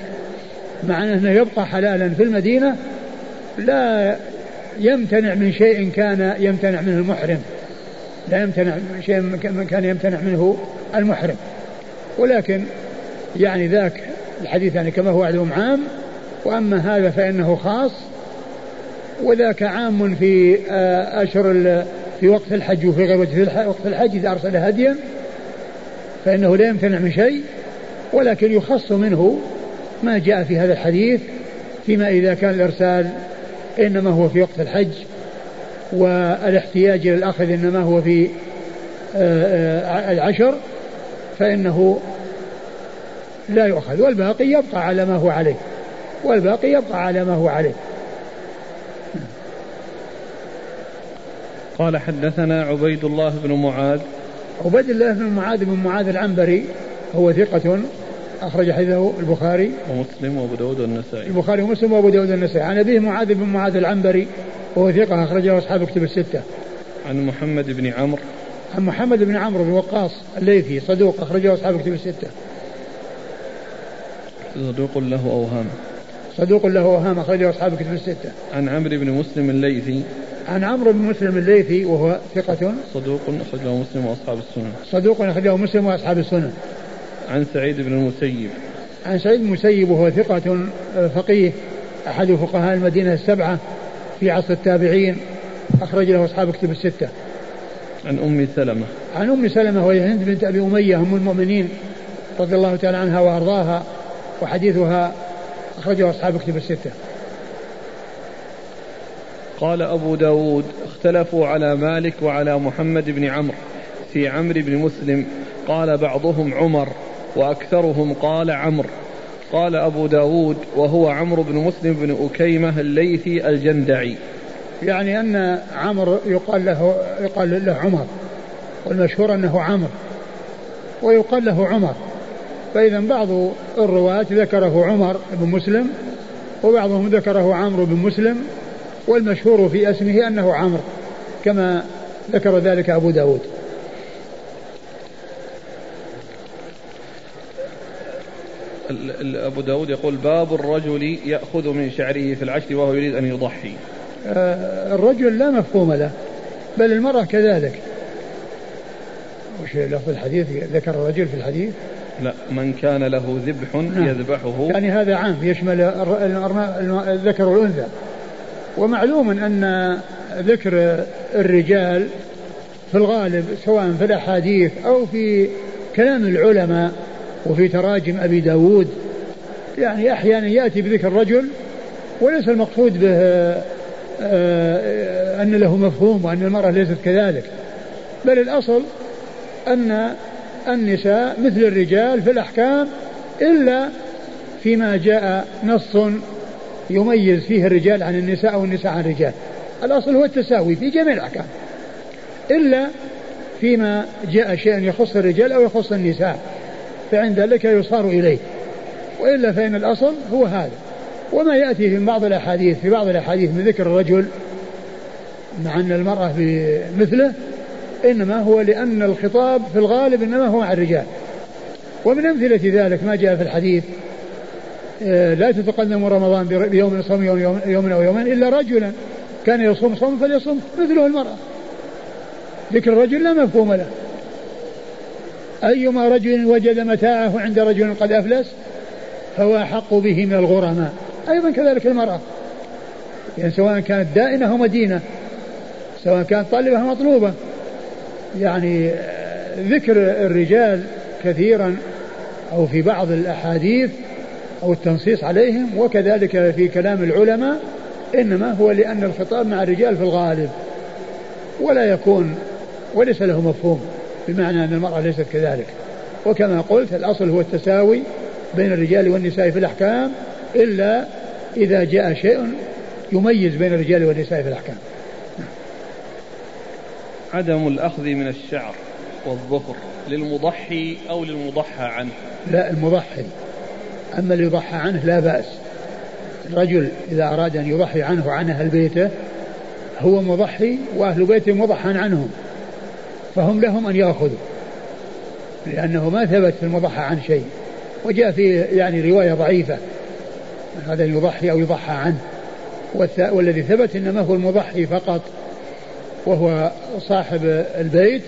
مع أنه يبقى حلالا في المدينة لا يمتنع من شيء كان يمتنع منه المحرم. لا يمتنع من شيء كان يمتنع منه المحرم. ولكن يعني ذاك الحديث يعني كما هو معلوم عام. وأما هذا فإنه خاص. وذاك عام في آه، أشهر في وقت الحج وفي غير وقت الحج إذا أرسل هديا فإنه لا يمتنع من شيء ولكن يخص منه ما جاء في هذا الحديث فيما إذا كان الإرسال إنما هو في وقت الحج والاحتياج إلى الأخذ إنما هو في آه، آه، العشر فإنه لا يؤخذ والباقي يبقى على ما هو عليه والباقي يبقى على ما هو عليه. قال حدثنا عبيد الله بن معاذ. عبيد الله بن معاذ بن معاذ العنبري هو ثقة أخرج حديثه البخاري. ومسلم وأبو داود والنسائي. البخاري ومسلم وأبو داود والنسائي. عن أبيه معاذ بن معاذ العنبري وهو ثقة أخرجه أصحاب كتب الستة. عن محمد بن عمرو. عن محمد بن عمرو بن وقاص الليثي صدوق أخرجه أصحاب كتب الستة. صدوق له أوهام. صدوق له أوهام أخرجه أصحاب كتب الستة. عن عمرو بن مسلم الليثي. عن عمرو بن مسلم الليثي وهو ثقة. صدوق أخرجه مسلم وأصحاب السنن. صدوق أخرجه مسلم وأصحاب السنن. عن سعيد بن المسيب. عن سعيد بن المسيب وهو ثقة آه، فقيه أحد فقهاء المدينة السبعة في عصر التابعين أخرج له أصحاب كتب الستة. عن أم سلمة. عن أم سلمة وهي هند بنت أبي أمية أم المؤمنين رضي الله تعالى عنها وأرضاها وحديثها أخرجه أصحاب كتب الستة. قال أبو داود اختلفوا على مالك وعلى محمد بن عمرو في عمرو بن مسلم. قال بعضهم عمر وأكثرهم قال عمرو. قال أبو داود وهو عمرو بن مسلم بن أكيمة الليثي الجندعي. يعني أن عمرو يقال له يقال له عمر والمشهور أنه عمرو ويقال له عمر. فإذا بعض الرواة ذكره عمر بن مسلم وبعضهم ذكره عمرو بن مسلم. والمشهور في اسمه أنه عمرو كما ذكر ذلك أبو داود. أبو داود يقول باب الرجل يأخذ من شعره في العشر وهو يريد أن يضحي. آه الرجل لا مفهوم له بل المرأة كذلك. وش لفظ الحديث؟ ذكر الرجل في الحديث؟ لا من كان له ذبح نعم. يذبحه. يعني هذا عام يشمل الذكر والأنثى. ومعلوم أن ذكر الرجال في الغالب سواء في الأحاديث أو في كلام العلماء وفي تراجم أبي داود يعني أحيانا يأتي بذكر رجل وليس المقصود به آه، أن له مفهوم وأن المرأة ليست كذلك بل الأصل أن النساء مثل الرجال في الأحكام إلا فيما جاء نص يميز فيه الرجال عن النساء أو النساء عن الرجال. الأصل هو التساوي في جميع الأحكام. إلا فيما جاء شيء يخص الرجال أو يخص النساء فعند ذلك يصار إليه. وإلا فإن الأصل هو هذا. وما يأتي في بعض الأحاديث في بعض الأحاديث من ذكر الرجل مع أن المرأة بمثله إنما هو لأن الخطاب في الغالب إنما هو مع الرجال. ومن أمثلة ذلك ما جاء في الحديث لا تتقدم رمضان بيوم صوم يوم, يوم أو يومين إلا رجلا كان يصوم صوم فليصوم مثله المرأة. ذكر الرجل لا مفهوم له. أيما رجل وجد متاعه عند رجل قد أفلس فهو أحق به من الغرماء. أيضا كذلك المرأة. يعني سواء كانت دائنة أو مدينة سواء كانت طالبة أو مطلوبة. يعني ذكر الرجال كثيرا أو في بعض الأحاديث أو التنصيص عليهم وكذلك في كلام العلماء إنما هو لأن الخطاب مع الرجال في الغالب. ولا يكون وليس له مفهوم بمعنى أن المرأة ليست كذلك. وكما قلت الأصل هو التساوي بين الرجال والنساء في الأحكام إلا إذا جاء شيء يميز بين الرجال والنساء في الأحكام. عدم الأخذ من الشعر والظفر للمضحي أو للمضحى عنه. لا المضحي. أما اللي يضحى عنه لا بأس. الرجل إذا أراد أن يضحي عنه وعن أهل بيته هو مضحي وأهل بيته مضحى عنهم فهم لهم أن يأخذوا لأنه ما ثبت في المضحى عن شيء وجاء في يعني رواية ضعيفة هذا يضحي أو يضحى عنه والذي ثبت إنما هو المضحي فقط وهو صاحب البيت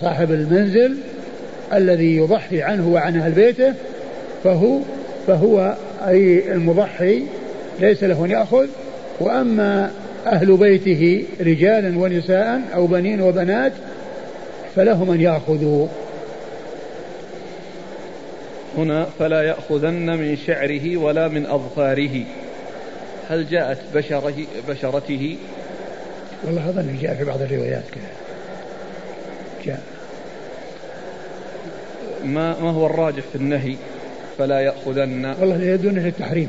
صاحب المنزل الذي يضحي عنه وعن أهل بيته فهو فهو أي المضحي ليس له أن يأخذ وأما أهل بيته رجالا ونساء أو بنين وبنات فلهم أن يأخذوا. هنا فلا يأخذن من شعره ولا من أظفاره. هل جاءت بشره بشرته؟ والله أظن جاء في بعض الروايات كذا. جاء. ما ما هو الراجح في النهي؟ فلا يأخذن. والله الذي يبدو أنه التحريم.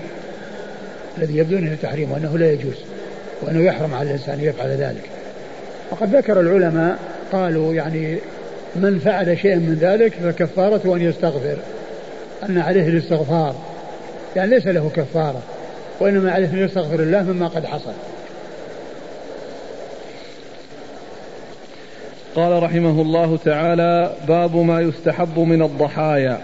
الذي يبدو أنه التحريم وأنه لا يجوز وأنه يحرم على الإنسان أن يفعل ذلك. وقد ذكر العلماء قالوا يعني من فعل شيئا من ذلك فكفارته أن يستغفر. أن عليه الاستغفار. يعني ليس له كفارة. وإنما عليه أن يستغفر الله مما قد حصل. قال رحمه الله تعالى باب ما يستحب من الضحايا.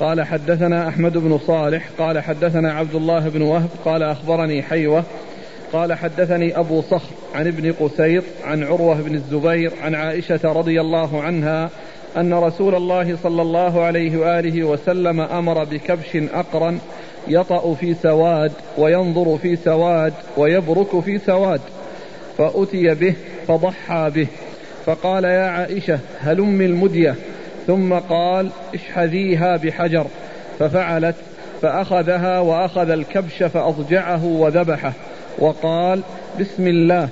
قال حدثنا أحمد بن صالح قال حدثنا عبد الله بن وهب قال أخبرني حيوة قال حدثني أبو صخر عن ابن قسيط عن عروة بن الزبير عن عائشة رضي الله عنها أن رسول الله صلى الله عليه وآله وسلم أمر بكبش أقرن يطأ في سواد وينظر في سواد ويبرك في سواد فأتي به فضحى به فقال يا عائشة هلم المدية ثم قال اشحذيها بحجر ففعلت فأخذها وأخذ الكبش فأضجعه وذبحه وقال بسم الله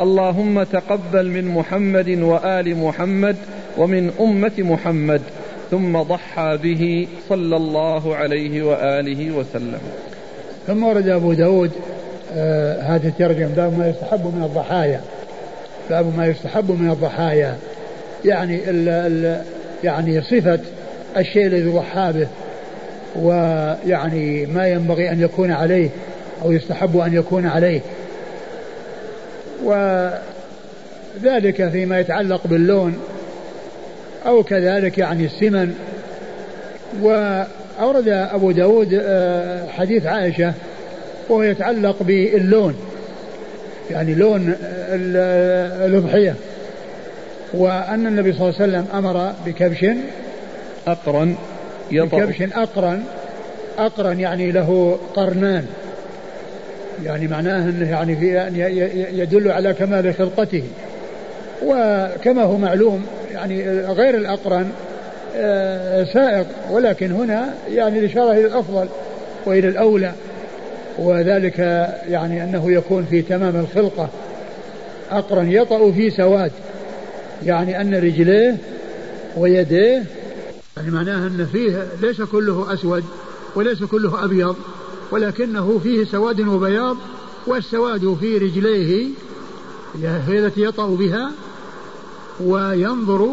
اللهم تقبل من محمد وآل محمد ومن أمة محمد ثم ضحى به صلى الله عليه وآله وسلم. ثم ورد أبو داود آه هذه الترجمة باب ما يستحب من الضحايا. باب ما يستحب من الضحايا. يعني ال ال يعني صفة الشيء الذي ضحى به ويعني ما ينبغي أن يكون عليه أو يستحب أن يكون عليه. وذلك فيما يتعلق باللون أو كذلك يعني السمن. وأورد أبو داود آه، حديث عائشة وهو يتعلق باللون يعني لون الأضحية وأن النبي صلى الله عليه وسلم أمر بكبش أقرن يطأ. بكبش أقرن أقرن يعني له قرنان. يعني معناه أنه يعني في يدل على كمال خلقته. وكما هو معلوم يعني غير الأقرن آه، سائق. ولكن هنا يعني الإشارة إلى الأفضل وإلى الأولى. وذلك يعني أنه يكون في تمام الخلقة. أقرن يطأ في سواد. يعني أن رجليه ويديه يعني معناه أن فيه ليس كله أسود وليس كله أبيض ولكنه فيه سواد وبياض والسواد في رجليه هي التي يطأ بها وينظر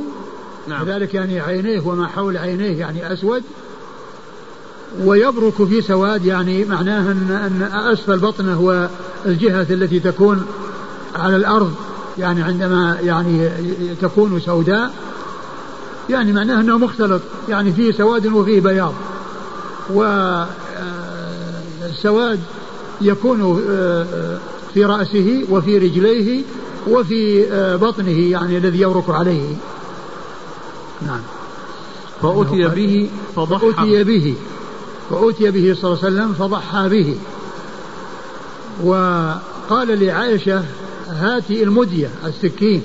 نعم. ذلك يعني عينيه وما حول عينيه يعني أسود ويبرك في سواد يعني معناه أن, أن أسفل بطنه والجهة التي تكون على الأرض يعني عندما يعني تكون سوداء يعني معناه أنه مختلط يعني فيه سواد وفيه بياض. والسواد يكون في رأسه وفي رجليه وفي بطنه يعني الذي يورك عليه. نعم. فأتي به فضحى فأتي به. فأتي به صلى الله عليه وسلم فضحى به. وقال لعائشة هاتي المدية السكين.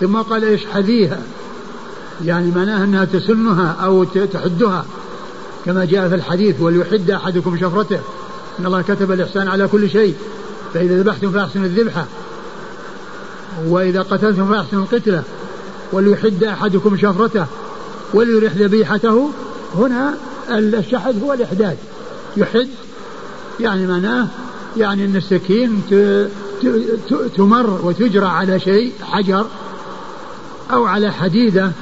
ثم قال إيش حذيها؟ يعني معناها أنها تسنها أو تحدها. كما جاء في الحديث وليحد أحدكم شفرته. إن الله كتب الإحسان على كل شيء. فإذا ذبحتم فأحسنوا الذبحه وإذا قتلتم فأحسنوا القتلة. وليحد أحدكم شفرته. وليرح ذبيحته. هنا الشحذ هو الاحداد يحد يعني معناه يعني إن السكين تمر وتجرى على شيء حجر أو على حديدة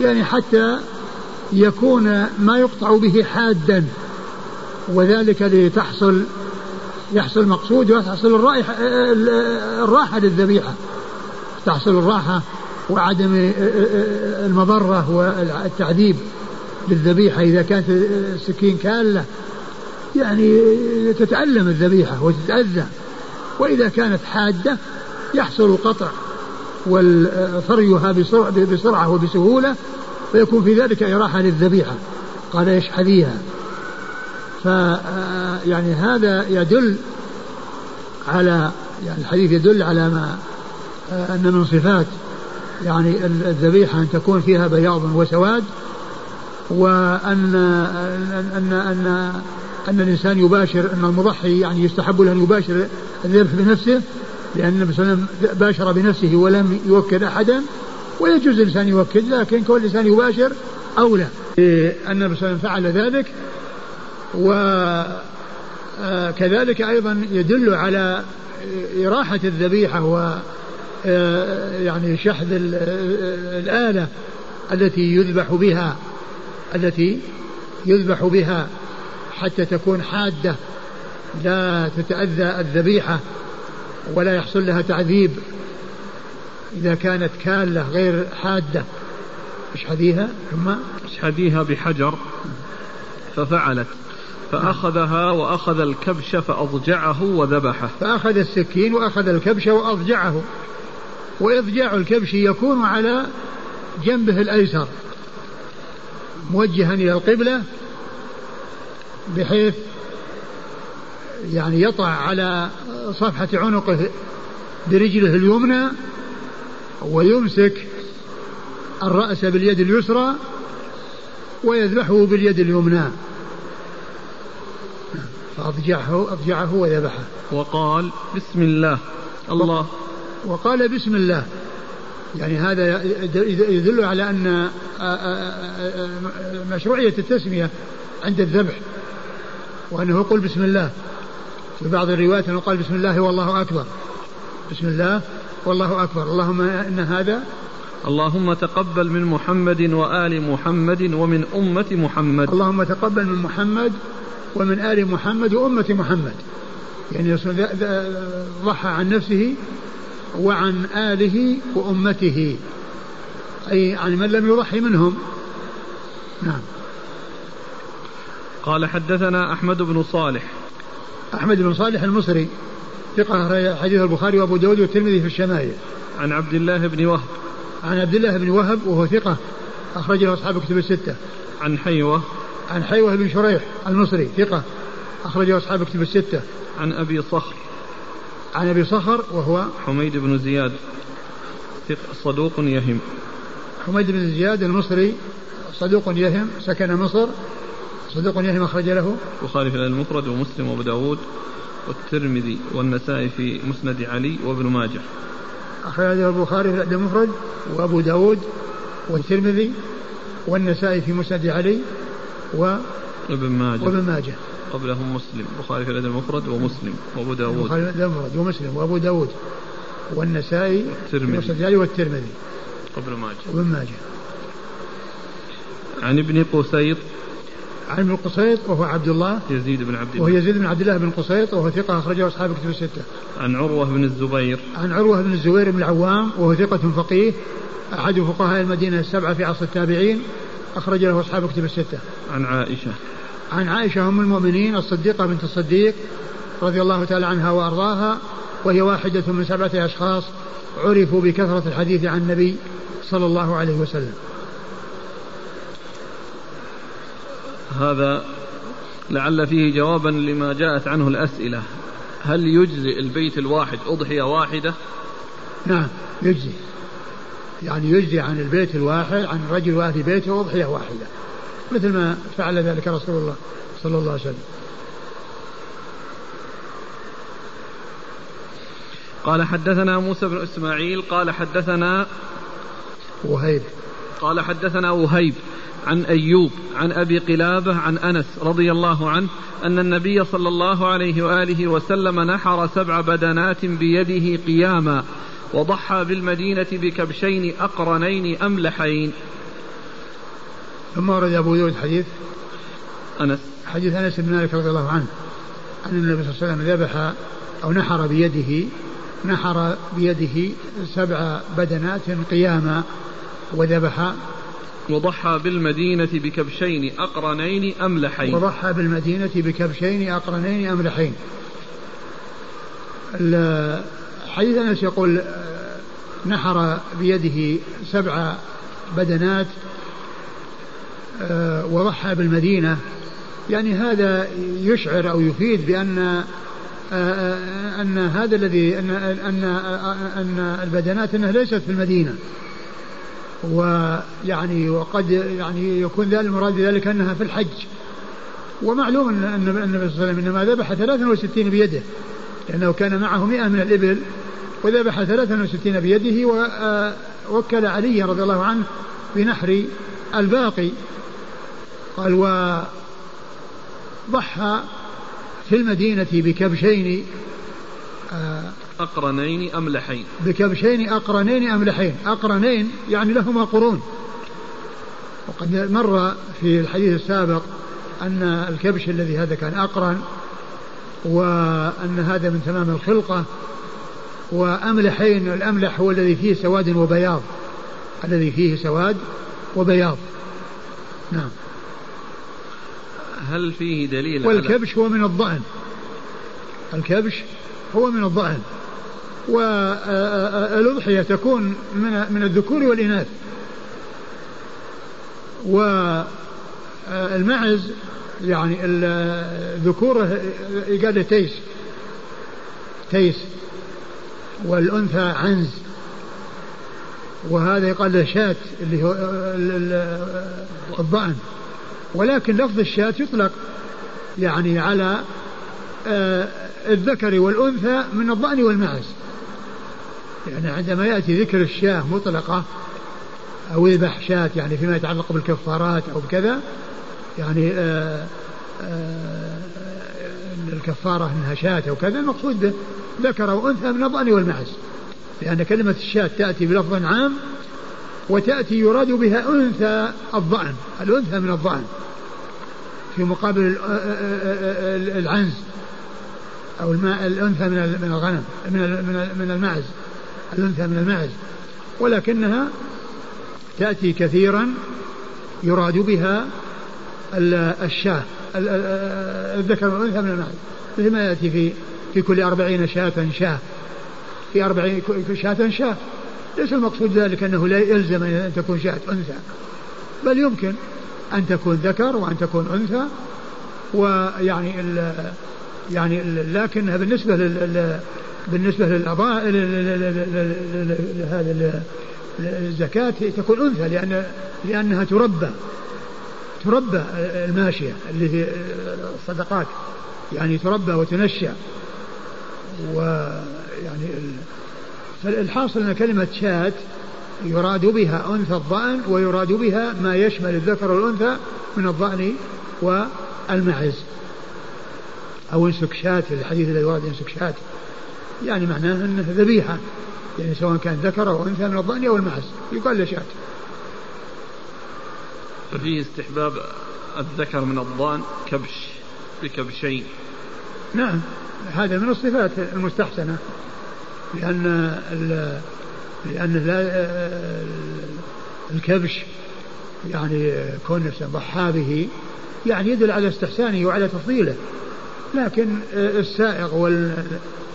يعني حتى يكون ما يقطع به حادا. وذلك لتحصل يحصل مقصود وتحصل الرائحة الراحة للذبيحة. تحصل الراحة وعدم المضرة والتعذيب للذبيحة. إذا كانت السكين كالة يعني تتألم الذبيحة وتتأذى. وإذا كانت حادة يحصل القطع وثريها بسرعة وبسهولة فيكون في ذلك إراحة للذبيحة. قال يشحذيها ف يعني هذا يدل على يعني الحديث يدل على ما أن من صفات يعني الذبيحة أن تكون فيها بياض وسواد وأن أن أن أن الإنسان يباشر أن المضحي يعني يستحب له أن يباشر الذبح بنفسه لأن النبي صلى الله عليه وسلم باشر بنفسه ولم يوكل أحدا ويجوز الإنسان يوكل لكن كل إنسان يباشر أولى أن النبي صلى الله عليه وسلم فعل ذلك وكذلك أيضا يدل على إراحة الذبيحة و يعني شحذ الآلة التي يذبح بها التي يذبح بها حتى تكون حادة لا تتأذى الذبيحة ولا يحصل لها تعذيب إذا كانت كالة غير حادة. اشحذيها ثم اشحذيها بحجر ففعلت فأخذها وأخذ الكبش فأضجعه وذبحه. فأخذ السكين وأخذ الكبش وأضجعه. وإضجاع الكبش يكون على جنبه الأيسر موجها إلى القبلة بحيث يعني يطع على صفحة عنقه برجله اليمنى ويمسك الرأس باليد اليسرى ويذبحه باليد اليمنى. فأضجعه أضجعه وذبحه. وقال بسم الله. الله. وقال بسم الله. يعني هذا يدل على أن مشروعية التسمية عند الذبح وأنه يقول بسم الله. في بعض الروايات أنه قال بسم الله والله أكبر. بسم الله والله أكبر. اللهم إن هذا اللهم تقبل من محمد وآل محمد ومن أمة محمد. اللهم تقبل من محمد ومن آل محمد وأمة محمد. يعني ضحى عن نفسه وعن آله وأمته. أي عن من لم يضحي منهم. نعم. قال حدثنا أحمد بن صالح. أحمد بن صالح المصري ثقة حديث البخاري وأبو داود والترمذي في الشمائل. عن عبد الله بن وهب. عن عبد الله بن وهب وهو ثقة أخرج له أصحاب كتب الستة. عن حيوة. عن حيوة بن شريح المصري ثقة أخرجه أصحاب كتب الستة. عن أبي صخر. عن أبي صخر وهو حميد بن زياد. صدوق يهم. حميد بن زياد المصري صدوق يهم سكن مصر. صدوق يهم أخرج له؟ البخاري في المفرد ومسلم وأبو داود والترمذي والنسائي في مسند علي وابن ماجه. أخرجه البخاري في المفرد وأبو داود والترمذي والنسائي في مسند علي و ابن ماجه. وابن ماجه. قبلهم مسلم. البخاري في الأدب المفرد ومسلم وأبو داود. البخاري في الأدب المفرد ومسلم وأبو داود والنسائي والترمذي. مسند علي والترمذي. قبل ماجه. وابن ماجه. عن ابن قسيط عن ابن قسيط وهو عبد الله يزيد بن عبد الله وهو يزيد بن عبد الله بن قسيط وهو ثقة أخرجه أصحاب كتب الستة. عن عروة بن الزبير عن عروة بن الزبير بن العوام وهو ثقة فقيه أحد فقهاء المدينة السبعة في عصر التابعين أخرج له أصحاب كتب الستة. عن عائشة عن عائشة أم المؤمنين الصديقة بنت الصديق رضي الله تعالى عنها وأرضاها وهي واحدة من سبعة أشخاص عرفوا بكثرة الحديث عن النبي صلى الله عليه وسلم هذا لعل فيه جوابا لما جاءت عنه الأسئلة. هل يجزي البيت الواحد أضحية واحدة؟ نعم يجزي يعني يجزي عن البيت الواحد عن الرجل واهل بيته أضحية واحدة. مثل ما فعل ذلك رسول الله صلى الله عليه وسلم. قال حدثنا موسى بن إسماعيل قال حدثنا وهيب. قال حدثنا وهيب عن أيوب عن أبي قلابة عن أنس رضي الله عنه أن النبي صلى الله عليه وآله وسلم نحر سبع بدنات بيده قياما وضحى بالمدينة بكبشين أقرنين أملحين. ثم ورد أبو داود حديث أنس. حديث أنس بن مالك رضي الله عنه أن النبي صلى الله عليه وسلم ذبح أو نحر بيده نحر بيده سبع بدنات قياما وذبح وضحى بالمدينة بكبشين أقرنين أملحين وضحى بالمدينة بكبشين أقرنين أملحين حديث أنس يقول نحر بيده سبع بدنات آه، وضحى بالمدينة. يعني هذا يشعر أو يفيد بأن أن هذا الذي أن أن أن البدنات أنها ليست في المدينة. ويعني وقد يعني يكون ذلك المراد بذلك أنها في الحج. ومعلوم أن النبي صلى الله عليه وسلم إنما ذبح 63 بيده لأنه كان معه 100 من الإبل وذبح 63 بيده ووكل علي رضي الله عنه بنحر الباقي. قال وضحى في المدينة بكبشين آه، أقرنين أملحين بكبشين أقرنين أملحين أقرنين يعني لهما قرون. وقد مر في الحديث السابق أن الكبش الذي هذا كان أقرن وأن هذا من تمام الخلقة وأملحين الأملح هو الذي فيه سواد وبياض. الذي فيه سواد وبياض. نعم. هل فيه دليل والكبش هو من الضأن. الكبش هو من الضأن. والأضحية تكون من من الذكور والإناث. والمعز يعني الذكور يقال تيس. تيس. والأنثى عنز. وهذا يقال له شات اللي هو الضأن. ولكن لفظ الشاة يطلق يعني على آه، الذكر والأنثى من الضأن والمعز. يعني عندما يأتي ذكر الشاة مطلقة أو يذبح شاة يعني فيما يتعلق بالكفارات أو بكذا يعني آآ آه، آآ آه، الكفارة أنها شاة أو كذا المقصود ذكر أو أنثى من الضأن والمعز. لأن كلمة الشاة تأتي بلفظ عام وتأتي يراد بها أنثى الضأن الأنثى من الضأن في مقابل العنز أو الأنثى من الغنم من من المعز الأنثى من المعز ولكنها تأتي كثيرا يراد بها الشاة الذكر والأنثى من المعز مثل ما يأتي في في كل أربعين شاة شاة في أربعين شاة شاة. ليس المقصود ذلك أنه لا يلزم أن تكون شاة أنثى بل يمكن أن تكون ذكر وأن تكون أنثى ويعني ال يعني لكنها بالنسبة لل بالنسبة للأضاء هذا الزكاة تكون أنثى لأن لأنها تربى تربى الماشية اللي في الصدقات يعني تربى وتنشأ ويعني فالحاصل أن كلمة شاة يراد بها أنثى الضأن ويراد بها ما يشمل الذكر والأنثى من الضأن والمعز. أو انسك في الحديث الذي ورد انسك شاة. يعني معناه أنه ذبيحة. يعني سواء كان ذكر أو أنثى من الضأن أو المعز يقال له شاة. ففيه استحباب الذكر من الضأن كبش بكبشين. نعم. هذا من الصفات المستحسنة. لأن لأن الكبش يعني كون نفسه ضحى به يعني يدل على استحسانه وعلى تفضيله. لكن السائغ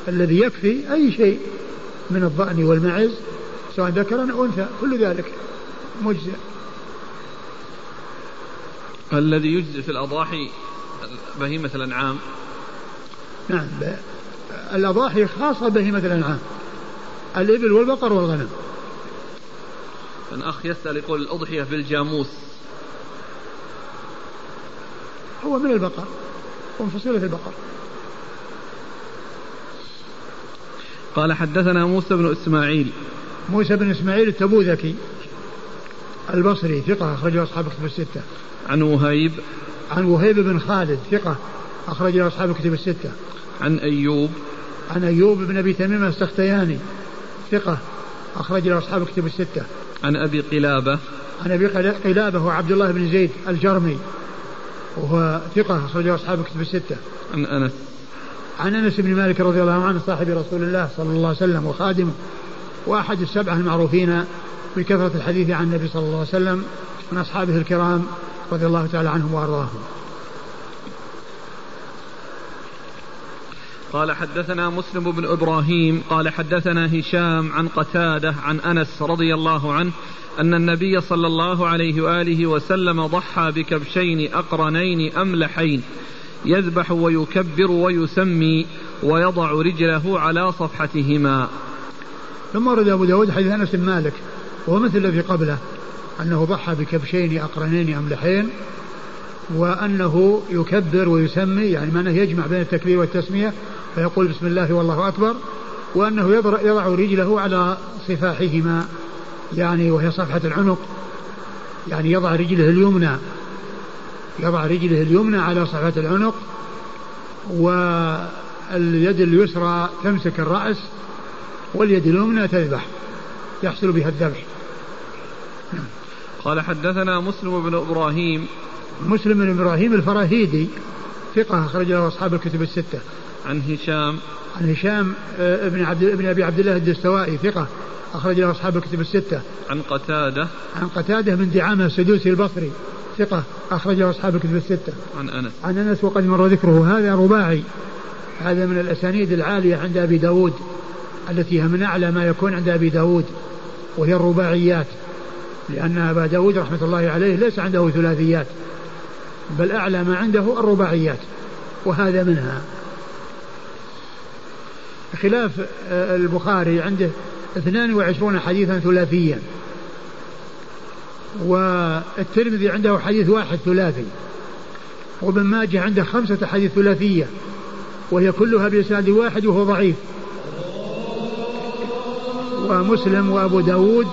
والذي يكفي أي شيء من الضأن والمعز سواء ذكرا أو أنثى كل ذلك مجزئ. الذي يجزي في الأضاحي بهيمة الأنعام نعم الأضاحي خاصة بهيمة الأنعام الإبل والبقر والغنم. الأخ يسأل يقول الأضحية بالجاموس هو من البقر ومن فصيلة البقر. قال حدثنا موسى بن إسماعيل موسى بن إسماعيل التبوذكي البصري ثقة أخرجه أصحاب كتب الستة عن وهيب عن وهيب بن خالد ثقة أخرجه أصحاب كتب الستة عن أيوب عن أيوب بن أبي تميم السختياني ثقة أخرج له أصحاب كتب الستة. عن أبي قلابة. عن أبي قلابة هو عبد الله بن زيد الجرمي وهو ثقة أخرج له أصحاب كتب الستة. عن أنس. عن أنس بن مالك رضي الله عنه صاحب رسول الله صلى الله عليه وسلم وخادمه وأحد السبعة المعروفين بكثرة الحديث عن النبي صلى الله عليه وسلم من أصحابه الكرام رضي الله تعالى عنهم وأرضاهم. قال حدثنا مسلم بن إبراهيم قال حدثنا هشام عن قتادة عن أنس رضي الله عنه أن النبي صلى الله عليه وآله وسلم ضحى بكبشين أقرنين أملحين يذبح ويكبر ويسمي ويضع رجله على صفحتهما. ثم ورد أبو داود حديث أنس بن مالك وهو مثل الذي قبله أنه ضحى بكبشين أقرنين أملحين وأنه يكبر ويسمي يعني معناه يجمع بين التكبير والتسمية فيقول بسم الله والله أكبر وأنه يضع رجله على صفاحهما يعني وهي صفحة العنق يعني يضع رجله اليمنى. يضع رجله اليمنى على صفحة العنق واليد اليسرى تمسك الرأس واليد اليمنى تذبح يحصل بها الذبح. قال حدثنا مسلم بن إبراهيم. مسلم بن إبراهيم الفراهيدي ثقة أخرج له أصحاب الكتب الستة. عن هشام. عن هشام آه، ابن عبد ابن أبي عبد الله الدستوائي ثقة اخرج له أصحاب الكتب الستة. عن قتادة. عن قتادة من دعامة السدوسي البصري. ثقة اخرج له أصحاب الكتب الستة. عن أنس. عن أنس وقد مر ذكره. هذا رباعي. هذا من الأسانيد العالية عند أبي داود التي هي من أعلى ما يكون عند أبي داود وهي الرباعيات لأن أبا داود رحمة الله عليه ليس عنده ثلاثيات بل أعلى ما عنده الرباعيات وهذا منها. خلاف آه، البخاري عنده 22 حديثا ثلاثيا. والترمذي عنده حديث واحد ثلاثي وابن ماجه عنده خمسة حديث ثلاثية وهي كلها بإسناد واحد وهو ضعيف. ومسلم وأبو داود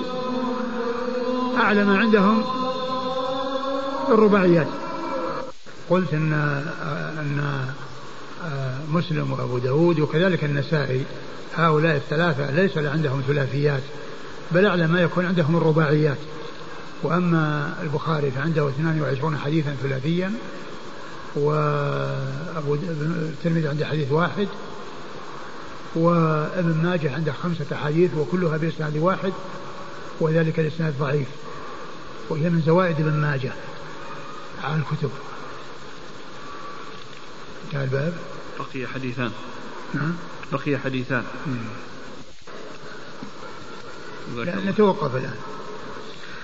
أعلى ما عندهم الرباعيات. قلت أن أن مسلم وأبو داود وكذلك النسائي هؤلاء الثلاثة ليس عندهم ثلاثيات بل أعلى ما يكون عندهم الرباعيات. وأما البخاري فعنده 22 حديثا ثلاثيا وأبو الترمذي عنده حديث واحد وابن ماجه عنده خمسة أحاديث وكلها بإسناد واحد وذلك الإسناد ضعيف. وهي من زوائد ابن ماجه على الكتب. انتهى الباب. بقي حديثان. نعم. بقي حديثان. نتوقف الآن.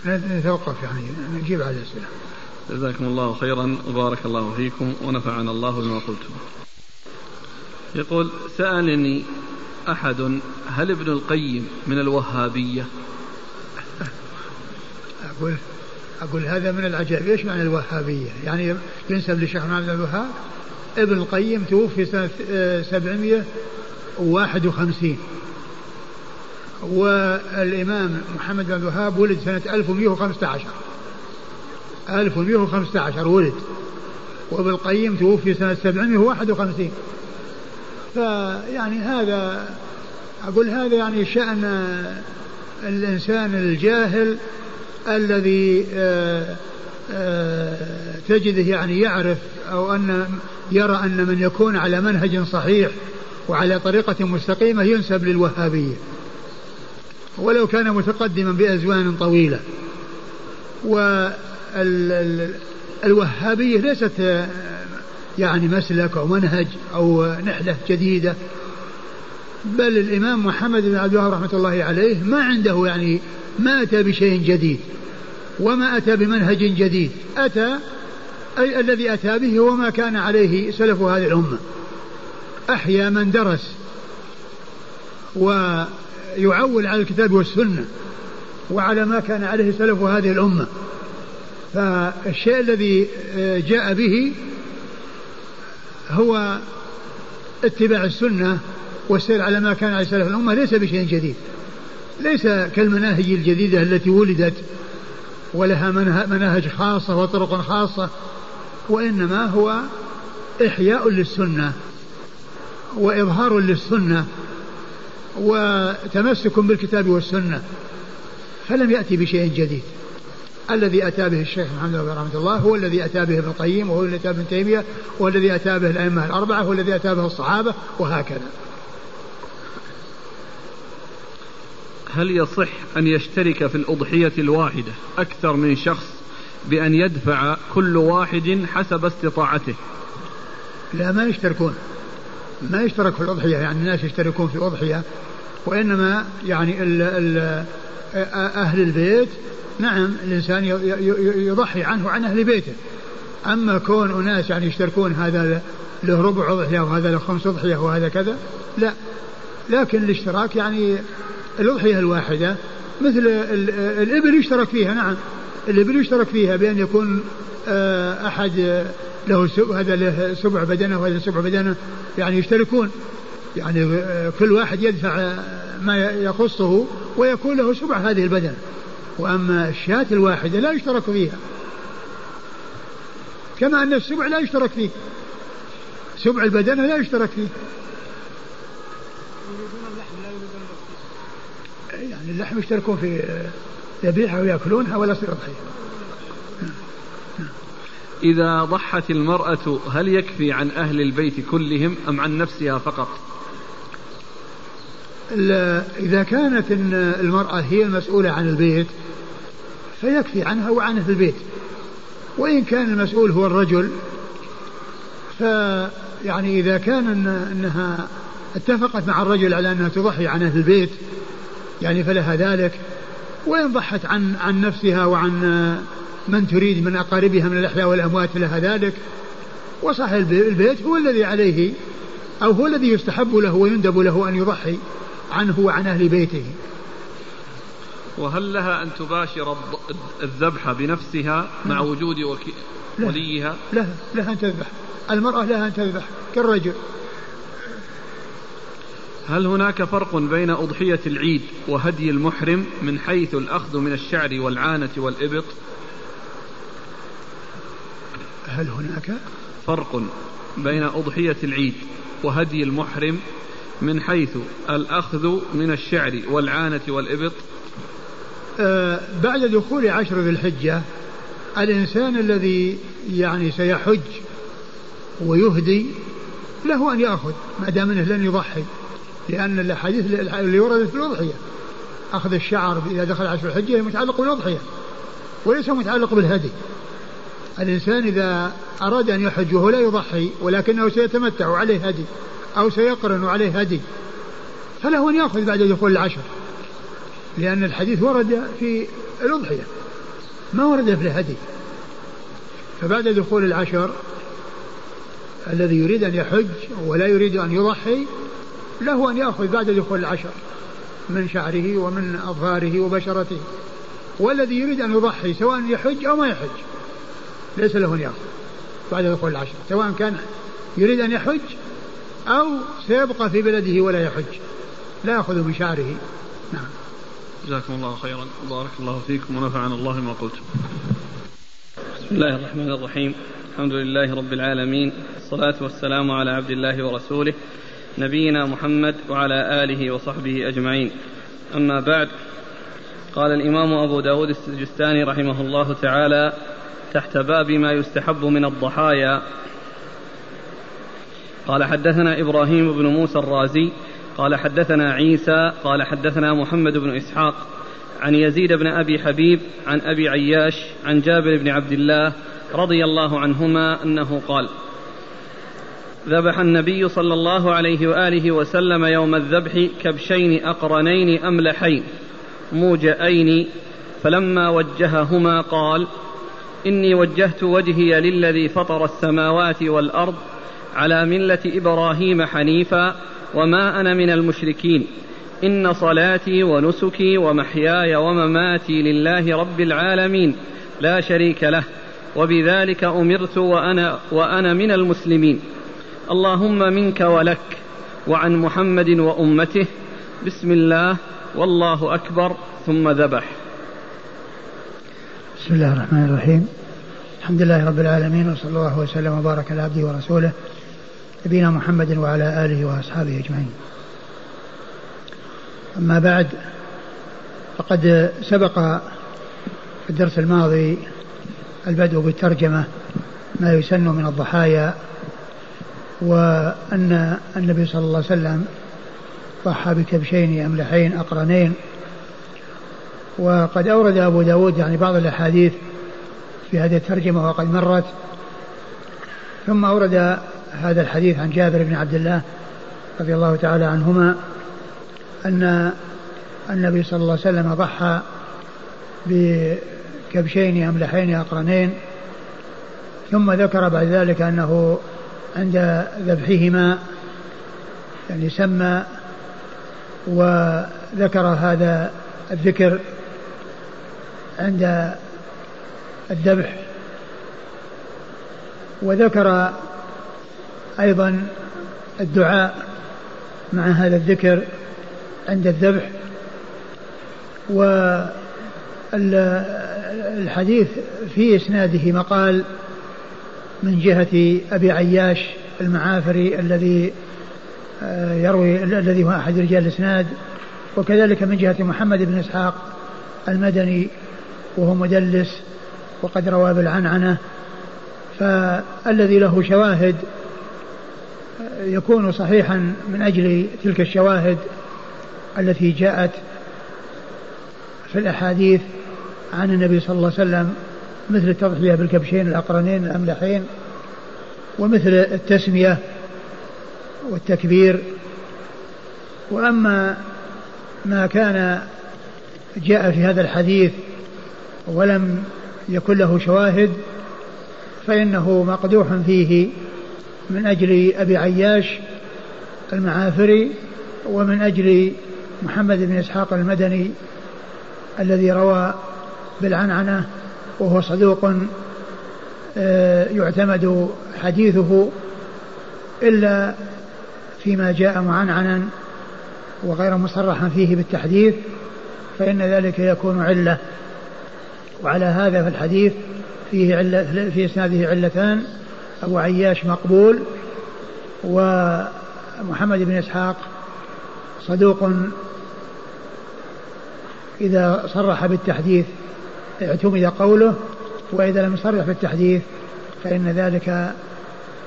نتوقف يعني نجيب على الأسئلة. جزاكم الله خيرا وبارك الله فيكم ونفعنا الله بما قلتم. يقول سألني أحد هل ابن القيم من الوهابية؟ أقول أقول هذا من العجائب. إيش معنى الوهابية؟ يعني ينسب لشيخ محمد الوهاب ابن القيم توفي سنة 751 والإمام محمد بن الوهاب ولد سنة 1115 1115 ولد. وابن القيم توفي سنة 751 فيعني هذا أقول هذا يعني شأن الإنسان الجاهل الذي آه، آه، تجده يعني يعرف أو أن يرى أن من يكون على منهج صحيح وعلى طريقة مستقيمة ينسب للوهابية. ولو كان متقدما بأزمان طويلة. والوهابية ليست يعني مسلك أو منهج أو نحلة جديدة. بل الإمام محمد بن عبد الوهاب رحمة الله عليه ما عنده يعني ما أتى بشيء جديد وما أتى بمنهج جديد. أتى أي الذي أتى به هو ما كان عليه سلف هذه الأمة. أحيا من درس. ويعول على الكتاب والسنة وعلى ما كان عليه سلف هذه الأمة. فالشيء الذي جاء به هو اتباع السنة والسير على ما كان عليه سلف الأمة ليس بشيء جديد. ليس كالمناهج الجديدة التي ولدت ولها مناهج خاصة وطرق خاصة وإنما هو إحياء للسنة وإظهار للسنة. وتمسك بالكتاب والسنة فلم يأتي بشيء جديد. الذي أتى به الشيخ محمد بن رحمة الله هو الذي أتى به ابن القيم وهو الذي أتى به ابن تيمية وهو الذي أتى به الأئمة الأربعة وهو الذي أتى به الصحابة وهكذا. هل يصح أن يشترك في الأضحية الواحدة أكثر من شخص بأن يدفع كل واحد حسب استطاعته؟ لا ما يشتركون. ما يشترك في الأضحية يعني الناس يشتركون في الأضحية وإنما يعني ال ال أهل البيت نعم الإنسان يضحي عنه وعن أهل بيته. أما كون أناس يعني يشتركون هذا له ربع أضحية وهذا له خمس أضحية وهذا كذا لا. لكن الاشتراك يعني الأضحية الواحدة مثل الإبل يشترك فيها نعم. الإبل يشترك فيها بأن يكون آه، أحد له هذا له سبع بدنه وهذا سبع بدنه يعني يشتركون. يعني آه، كل واحد يدفع ما يخصه ويكون له سبع هذه البدنه وأما الشاة الواحدة لا يشترك فيها. كما أن السبع لا يشترك فيه. سبع البدنة لا يشترك فيه. يعني اللحم يشتركون في يبيعها ويأكلونها ولا يصير أضحية إذا ضحت المرأة هل يكفي عن أهل البيت كلهم أم عن نفسها فقط؟ إذا كانت المرأة هي المسؤولة عن البيت فيكفي عنها وعن أهل البيت. وإن كان المسؤول هو الرجل فيعني إذا كان أنها اتفقت مع الرجل على أنها تضحي عن أهل البيت يعني فلها ذلك. وإن ضحت عن عن نفسها وعن من تريد من أقاربها من الأحياء والأموات لها ذلك؟ وصاحب البيت هو الذي عليه أو هو الذي يستحب له ويندب له أن يضحي عنه وعن أهل بيته. وهل لها أن تباشر الذبح بنفسها مع. وجود وليها؟ لها لها أن تذبح. المرأة لها أن تذبح كالرجل. هل هناك فرق بين أضحية العيد وهدي المحرم من حيث الأخذ من الشعر والعانة والإبط؟ هل هناك؟ فرق بين أضحية العيد وهدي المحرم من حيث الأخذ من الشعر والعانة والإبط. آه بعد دخول عشر ذي الحجة الإنسان الذي يعني سيحج ويهدي له أن يأخذ ما دام أنه لن يضحي لأن الأحاديث اللي وردت في الأضحية أخذ الشعر إذا دخل عشر الحجة متعلق بالأضحية وليس متعلق بالهدي. الإنسان إذا أراد أن يحج وهو لا يضحي ولكنه سيتمتع عليه هدي أو سيقرن عليه هدي فله أن يأخذ بعد دخول العشر. لأن الحديث ورد في الأضحية ما ورد في الهدي. فبعد دخول العشر الذي يريد أن يحج ولا يريد أن يضحي له أن يأخذ بعد دخول العشر من شعره ومن أظفاره وبشرته. والذي يريد أن يضحي سواء يحج أو ما يحج. ليس له يأخذ بعد دخول العشر سواء كان يريد أن يحج أو سيبقى في بلده ولا يحج. لا يأخذ من شعره نعم. جزاكم الله خيرا. بارك الله فيكم ونفعنا الله ما قلتم. بسم الله الرحمن الرحيم. الحمد لله رب العالمين. الصلاة والسلام على عبد الله ورسوله نبينا محمد وعلى آله وصحبه أجمعين. أما بعد قال الإمام أبو داود السجستاني رحمه الله تعالى تحت باب ما يستحب من الضحايا. قال حدثنا إبراهيم بن موسى الرازي قال حدثنا عيسى قال حدثنا محمد بن إسحاق عن يزيد بن أبي حبيب عن أبي عياش عن جابر بن عبد الله رضي الله عنهما أنه قال ذبح النبي صلى الله عليه وآله وسلم يوم الذبح كبشين أقرنين أملحين موجئين فلما وجههما قال إني وجهت وجهي للذي فطر السماوات والأرض على ملة إبراهيم حنيفا وما أنا من المشركين. إن صلاتي ونسكي ومحياي ومماتي لله رب العالمين. لا شريك له. وبذلك أمرت وأنا, وأنا من المسلمين. اللهم منك ولك وعن محمد وأمته. بسم الله والله أكبر ثم ذبح. بسم الله الرحمن الرحيم. الحمد لله رب العالمين وصلى الله وسلم وبارك على عبده ورسوله نبينا محمد وعلى آله وأصحابه أجمعين. أما بعد فقد سبق في الدرس الماضي البدء بالترجمة ما يسن من الضحايا وأن النبي صلى الله عليه وسلم ضحى بكبشين أملحين أقرنين وقد أورد أبو داود يعني بعض الأحاديث في هذه الترجمة وقد مرت. ثم أورد هذا الحديث عن جابر بن عبد الله رضي الله تعالى عنهما أن النبي صلى الله عليه وسلم ضحى بكبشين أملحين أقرنين ثم ذكر بعد ذلك أنه عند ذبحهما يعني سمى وذكر هذا الذكر عند الذبح. وذكر أيضا الدعاء مع هذا الذكر عند الذبح. والحديث في إسناده مقال من جهة أبي عياش المعافري الذي آه، يروي الذي هو أحد رجال الإسناد وكذلك من جهة محمد بن إسحاق المدني وهو مدلس وقد روى بالعنعنة فالذي له شواهد يكون صحيحا من أجل تلك الشواهد التي جاءت في الأحاديث عن النبي صلى الله عليه وسلم مثل التضحية بالكبشين الأقرنين الأملحين ومثل التسمية والتكبير. وأما ما كان جاء في هذا الحديث ولم يكن له شواهد فإنه مقدوح فيه من أجل أبي عياش المعافري ومن أجل محمد بن إسحاق المدني الذي روى بالعنعنة وهو صدوق آه، يعتمد حديثه إلا فيما جاء معنعنا وغير مصرحا فيه بالتحديث فإن ذلك يكون علة. وعلى هذا في الحديث فيه علة في إسناده علتان. أبو عياش مقبول ومحمد بن إسحاق صدوق. إذا صرح بالتحديث اعتمد قوله وإذا لم يصرح بالتحديث فإن ذلك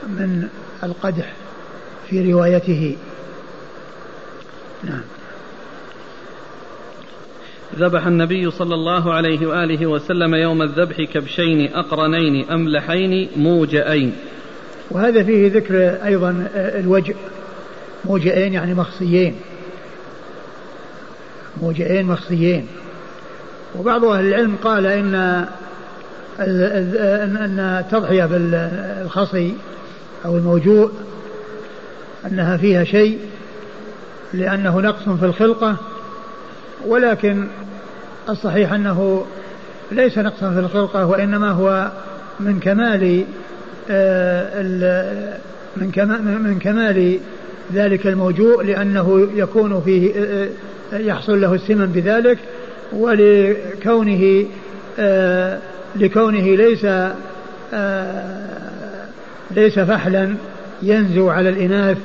من القدح في روايته. نعم. ذبح النبي صلى الله عليه وآله وسلم يوم الذبح كبشين أقرنين أملحين موجئين. وهذا فيه ذكر أيضا الوجه. موجئين يعني مخصيين. موجئين مخصيين. وبعض أهل العلم قال إن أن التضحية بالخصي أو الموجوء أنها فيها شيء لأنه نقص في الخلقة ولكن الصحيح أنه ليس نقصا في الخلقة وإنما هو من كمال آه، من كمال ذلك الموجوء لأنه يكون فيه آه، يحصل له السمن بذلك ولكونه آه، لكونه ليس ليس فحلا ينزو على الإناث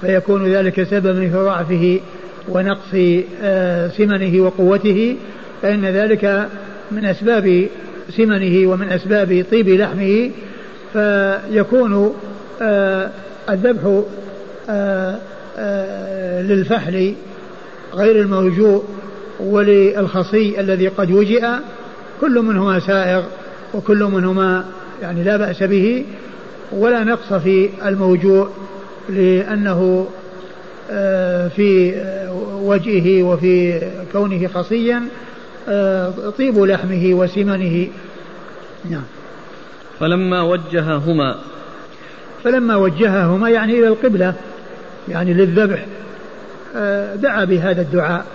فيكون ذلك سببا في ضعفه ونقص آه، سمنه وقوته فإن ذلك من أسباب سمنه ومن أسباب طيب لحمه فيكون آه، الذبح آه، للفحل غير الموجوع وللخصي الذي قد وجئ كل منهما سائغ وكل منهما يعني لا بأس به ولا نقص في الموجوع لأنه آه، في وجهه وفي كونه خصيا آه، طيب لحمه وسمنه. نعم. فلما وجههما. فلما وجههما يعني إلى القبلة يعني للذبح آه، دعا بهذا الدعاء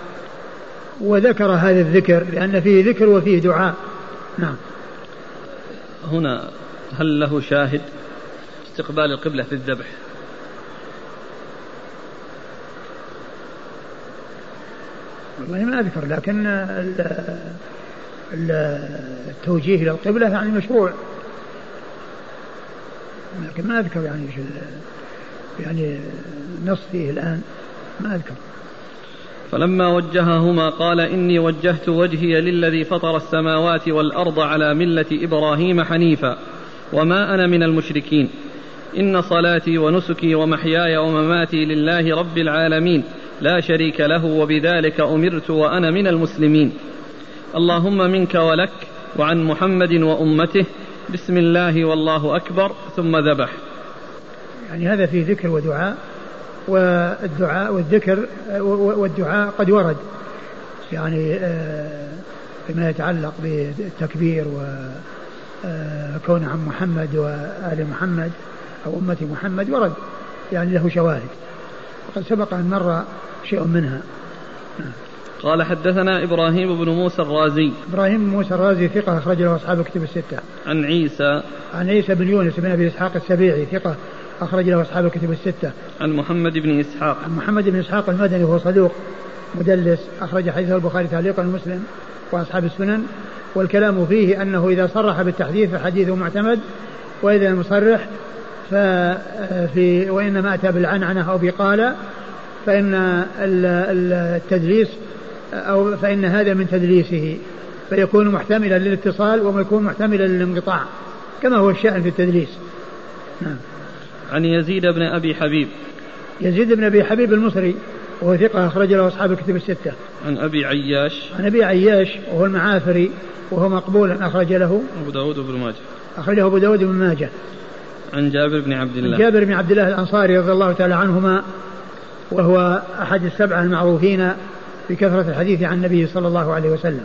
وذكر هذا الذكر لأن فيه ذكر وفيه دعاء. نعم. هنا هل له شاهد استقبال القبلة في الذبح؟ والله ما أذكر لكن التوجيه إلى القبلة يعني مشروع. لكن ما أذكر يعني يعني نص فيه الآن ما أذكر. فلما وجههما قال إني وجهت وجهي للذي فطر السماوات والأرض على ملة إبراهيم حنيفا وما أنا من المشركين. إن صلاتي ونسكي ومحياي ومماتي لله رب العالمين. لا شريك له وبذلك أمرت وأنا من المسلمين. اللهم منك ولك وعن محمد وأمته. بسم الله والله أكبر. ثم ذبح. يعني هذا فيه ذكر ودعاء والدعاء والذكر والدعاء قد ورد. يعني آه، فيما يتعلق بالتكبير وكون آه، عن محمد وآل محمد أو أمة محمد ورد. يعني له شواهد. وقد سبق أن مر شيء منها. قال حدثنا إبراهيم بن موسى الرازي. إبراهيم بن موسى الرازي ثقة أخرج له أصحاب كتب الستة. عن عيسى. عن عيسى بن يونس بن أبي إسحاق السبيعي ثقة أخرج له أصحاب الكتب الستة. عن محمد بن إسحاق. عن محمد بن إسحاق المدني وهو صدوق مدلس أخرج حديثه البخاري تعليقا مسلم وأصحاب السنن. والكلام فيه أنه إذا صرح بالتحديث فحديثه معتمد وإذا لم يصرح ففي وإنما أتى بالعنعنة أو بقال فإن التدليس أو فإن هذا من تدليسه فيكون محتملا للاتصال ويكون محتملا للانقطاع كما هو الشأن في التدليس نعم عن يزيد بن أبي حبيب يزيد بن أبي حبيب المصري وهو ثقة أخرج له أصحاب الكتب الستة. عن أبي عياش. عن أبي عياش وهو المعافري وهو مقبول أخرج له. أبو داود بن ماجه. أخرجه أبو داود بن ماجه. عن جابر بن عبد الله. جابر بن عبد الله الأنصاري رضي الله تعالى عنهما وهو أحد السبعة المعروفين بكثرة الحديث عن النبي صلى الله عليه وسلم.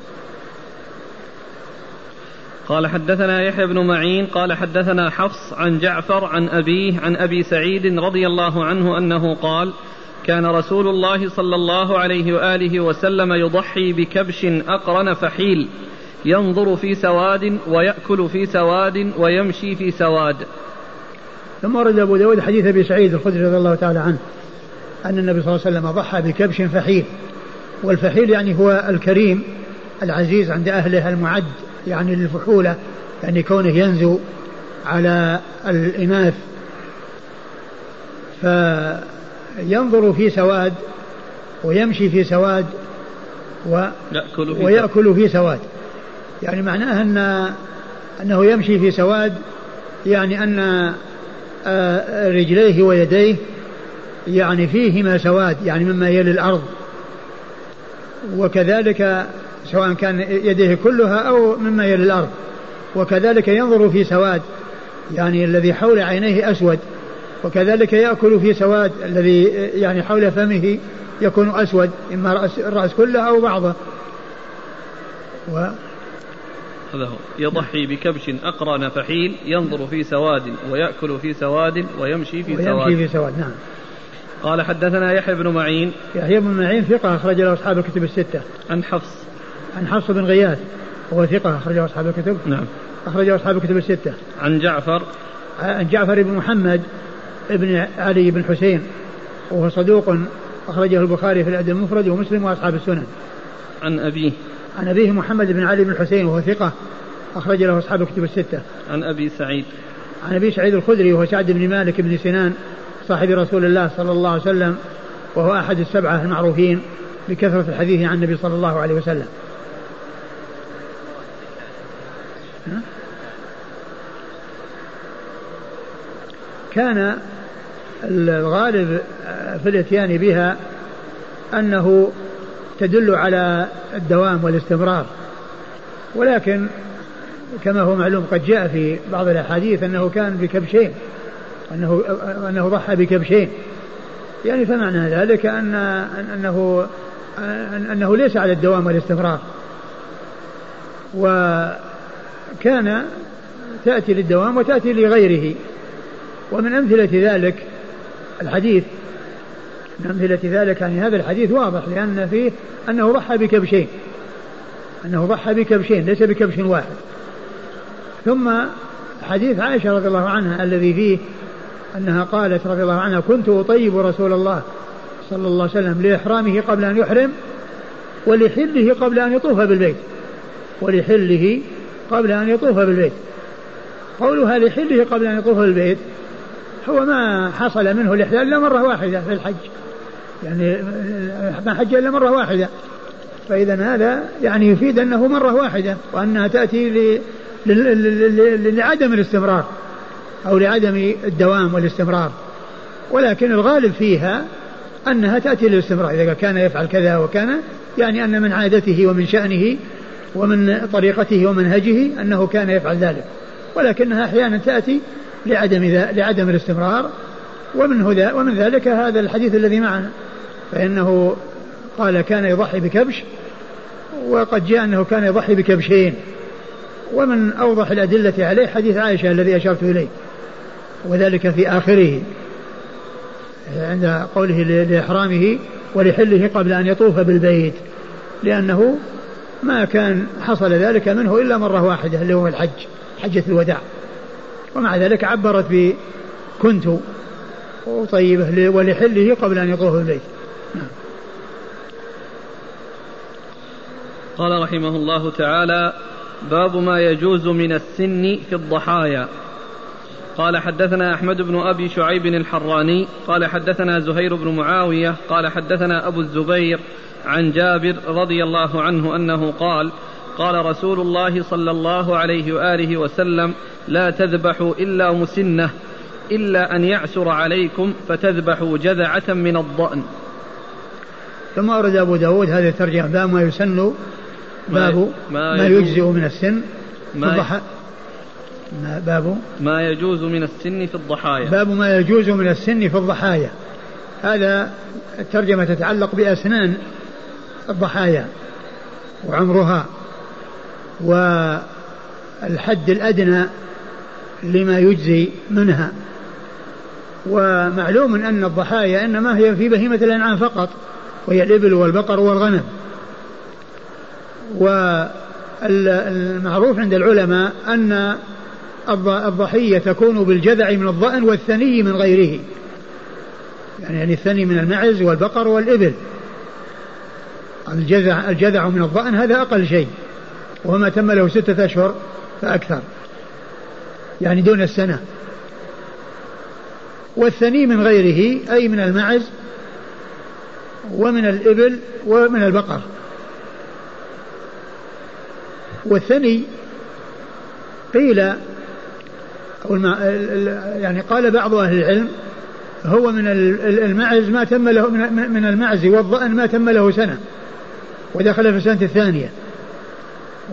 قال حدثنا يحيى بن معين قال حدثنا حفص عن جعفر عن أبيه عن أبي سعيد رضي الله عنه أنه قال كان رسول الله صلى الله عليه وآله وسلم يضحي بكبش أقرن فحيل ينظر في سواد ويأكل في سواد ويمشي في سواد ثم ورد أبو داود حديث أبي سعيد الخدري رضي الله تعالى عنه أن النبي صلى الله عليه وسلم ضحى بكبش فحيل. والفحيل يعني هو الكريم العزيز عند أهله المعد يعني للفحولة يعني كونه ينزو على الإناث. فينظر في سواد ويمشي في سواد و ويأكل في سواد. يعني معناه أن أنه يمشي في سواد يعني أن رجليه ويديه يعني فيهما سواد يعني مما يلي الأرض. وكذلك سواء كان يديه كلها أو مما يلي الأرض. وكذلك ينظر في سواد يعني الذي حول عينيه أسود. وكذلك يأكل في سواد الذي يعني حول فمه يكون أسود إما رأس الرأس كله أو بعضه. و هذا هو يضحي بكبش أقرن فحيل ينظر في سواد ويأكل في سواد ويمشي في سواد. ويمشي في سواد نعم. قال حدثنا يحيى بن معين. يحيى بن معين ثقة أخرج له أصحاب الكتب الستة. عن حفص. عن حفص بن غياث وهو ثقة أخرجه أصحاب الكتب. نعم. أخرجه أصحاب الكتب الستة. عن جعفر. عن جعفر بن محمد بن علي بن حسين وهو صدوق أخرجه البخاري في الأدب المفرد ومسلم وأصحاب السنن. عن أبيه. عن أبيه محمد بن علي بن حسين وهو ثقة أخرج له أصحاب الكتب الستة. عن أبي سعيد. عن أبي سعيد الخدري وهو سعد بن مالك بن سنان صاحب رسول الله صلى الله عليه وسلم وهو أحد السبعة المعروفين بكثرة الحديث عن النبي صلى الله عليه وسلم. كان الغالب في الاتيان بها أنه تدل على الدوام والاستمرار. ولكن كما هو معلوم قد جاء في بعض الأحاديث أنه كان بكبشين أنه أنه ضحى بكبشين يعني فمعنى ذلك أن أنه أنه ليس على الدوام والاستمرار. وكان تأتي للدوام وتأتي لغيره. ومن أمثلة ذلك الحديث أمثلة ذلك يعني هذا الحديث واضح لأن فيه أنه ضحى بكبشين أنه ضحى بكبشين ليس بكبش واحد. ثم حديث عائشة رضي الله عنها الذي فيه أنها قالت رضي الله عنها كنت أطيب رسول الله صلى الله عليه وسلم لإحرامه قبل أن يحرم ولحله قبل أن يطوف بالبيت. ولحله قبل أن يطوف بالبيت. قولها لحله قبل أن يطوف بالبيت هو ما حصل منه الإحلال إلا مرة واحدة في الحج. يعني ما حج إلا مرة واحدة. فإذا هذا يعني يفيد أنه مرة واحدة وأنها تأتي لعدم الاستمرار أو لعدم الدوام والاستمرار. ولكن الغالب فيها أنها تأتي للاستمرار. إذا كان يفعل كذا وكان يعني أن من عادته ومن شأنه ومن طريقته ومنهجه أنه كان يفعل ذلك. ولكنها أحيانا تأتي لعدم لعدم الاستمرار ومن ومن ذلك هذا الحديث الذي معنا. فإنه قال كان يضحي بكبش وقد جاء أنه كان يضحي بكبشين. ومن أوضح الأدلة عليه حديث عائشة الذي أشرت إليه وذلك في آخره. عند قوله لإحرامه ولحله قبل أن يطوف بالبيت لأنه ما كان حصل ذلك منه إلا مرة واحدة اللي هو الحج حجة الوداع. ومع ذلك عبرت ب طيبة ولحله قبل أن يطوف بالبيت نعم. قال رحمه الله تعالى باب ما يجوز من السن في الضحايا. قال حدثنا أحمد بن أبي شعيب الحراني قال حدثنا زهير بن معاوية قال حدثنا أبو الزبير عن جابر رضي الله عنه أنه قال قال رسول الله صلى الله عليه وآله وسلم لا تذبحوا إلا مسنة. إلا أن يعسر عليكم فتذبحوا جذعة من الضأن. ثم أورد أبو داود هذه الترجمة باب ما يسن باب ما, ما يجزئ من السن ما ما باب. ما يجوز من السن في الضحايا. باب ما يجوز من السن في الضحايا. هذا الترجمة تتعلق بأسنان الضحايا وعمرها والحد الأدنى لما يجزي منها. ومعلوم أن الضحايا إنما هي في بهيمة الأنعام فقط وهي الإبل والبقر والغنم. والمعروف عند العلماء أن الضحية تكون بالجذع من الضأن والثني من غيره. يعني, يعني الثني من المعز والبقر والإبل. الجذع الجذع من الضأن هذا أقل شيء وما تم له ستة أشهر فأكثر. يعني دون السنة. والثني من غيره أي من المعز ومن الإبل ومن البقر. والثني قيل أو يعني قال بعض أهل العلم هو من المعز ما تم له من المعز والضأن ما تم له سنة ودخل في السنة الثانية.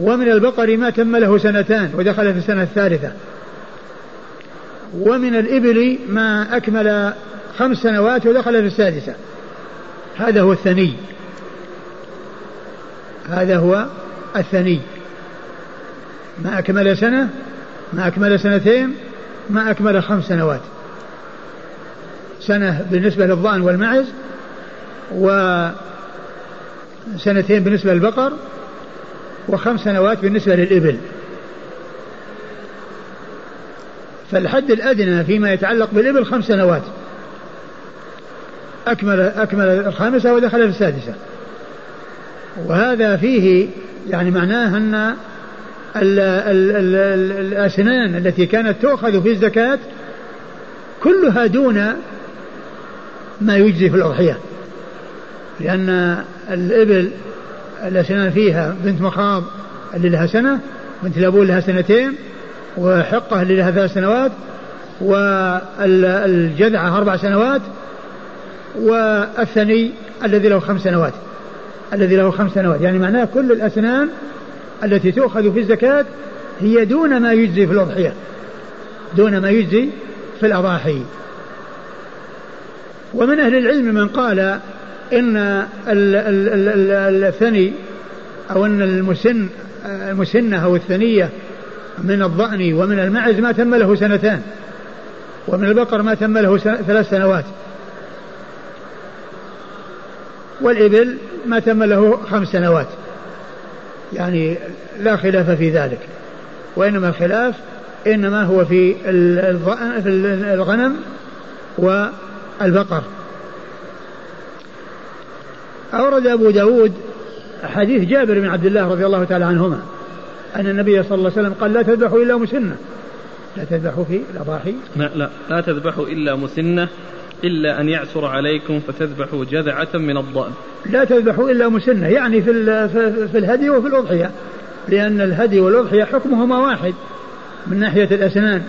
ومن البقر ما تم له سنتان ودخل في السنة الثالثة. ومن الإبل ما أكمل خمس سنوات ودخل في السادسة. هذا هو الثني. هذا هو الثني. ما أكمل سنة ما أكمل سنتين ما أكمل خمس سنوات. سنة بالنسبة للضأن والمعز وسنتين بالنسبة للبقر وخمس سنوات بالنسبة للإبل. فالحد الأدنى فيما يتعلق بالإبل خمس سنوات. أكمل أكمل الخامسة ودخل في السادسة. وهذا فيه يعني معناه أن ال ال ال الأسنان التي كانت تؤخذ في الزكاة كلها دون ما يجزي في الأضحية. لأن الإبل الأسنان فيها بنت مخاض اللي لها سنة بنت لابون لها سنتين اللي لها ثلاث سنوات والجذعة أربع سنوات والثني الذي له خمس سنوات. الذي له خمس سنوات. يعني معناه كل الأسنان التي تؤخذ في الزكاة هي دون ما يجزي في الأضحية. دون ما يجزي في الأضاحي. ومن أهل العلم من قال إن الثني أو أن المسن المسنة أو الثنية من الضأن ومن المعز ما تم له سنتان ومن البقر ما تم له ثلاث سنوات. والإبل ما تم له خمس سنوات. يعني لا خلاف في ذلك. وإنما الخلاف إنما هو في الغنم والبقر. أورد أبو داود حديث جابر بن عبد الله رضي الله تعالى عنهما. أن النبي صلى الله عليه وسلم قال لا تذبحوا إلا مسنة. لا تذبحوا في الأضاحي. لا لا لا تذبحوا إلا مسنة إلا أن يعسر عليكم فتذبحوا جذعة من الضأن. لا تذبحوا إلا مسنة يعني في, في الهدي وفي الأضحية. لأن الهدي والأضحية حكمهما واحد من ناحية الأسنان.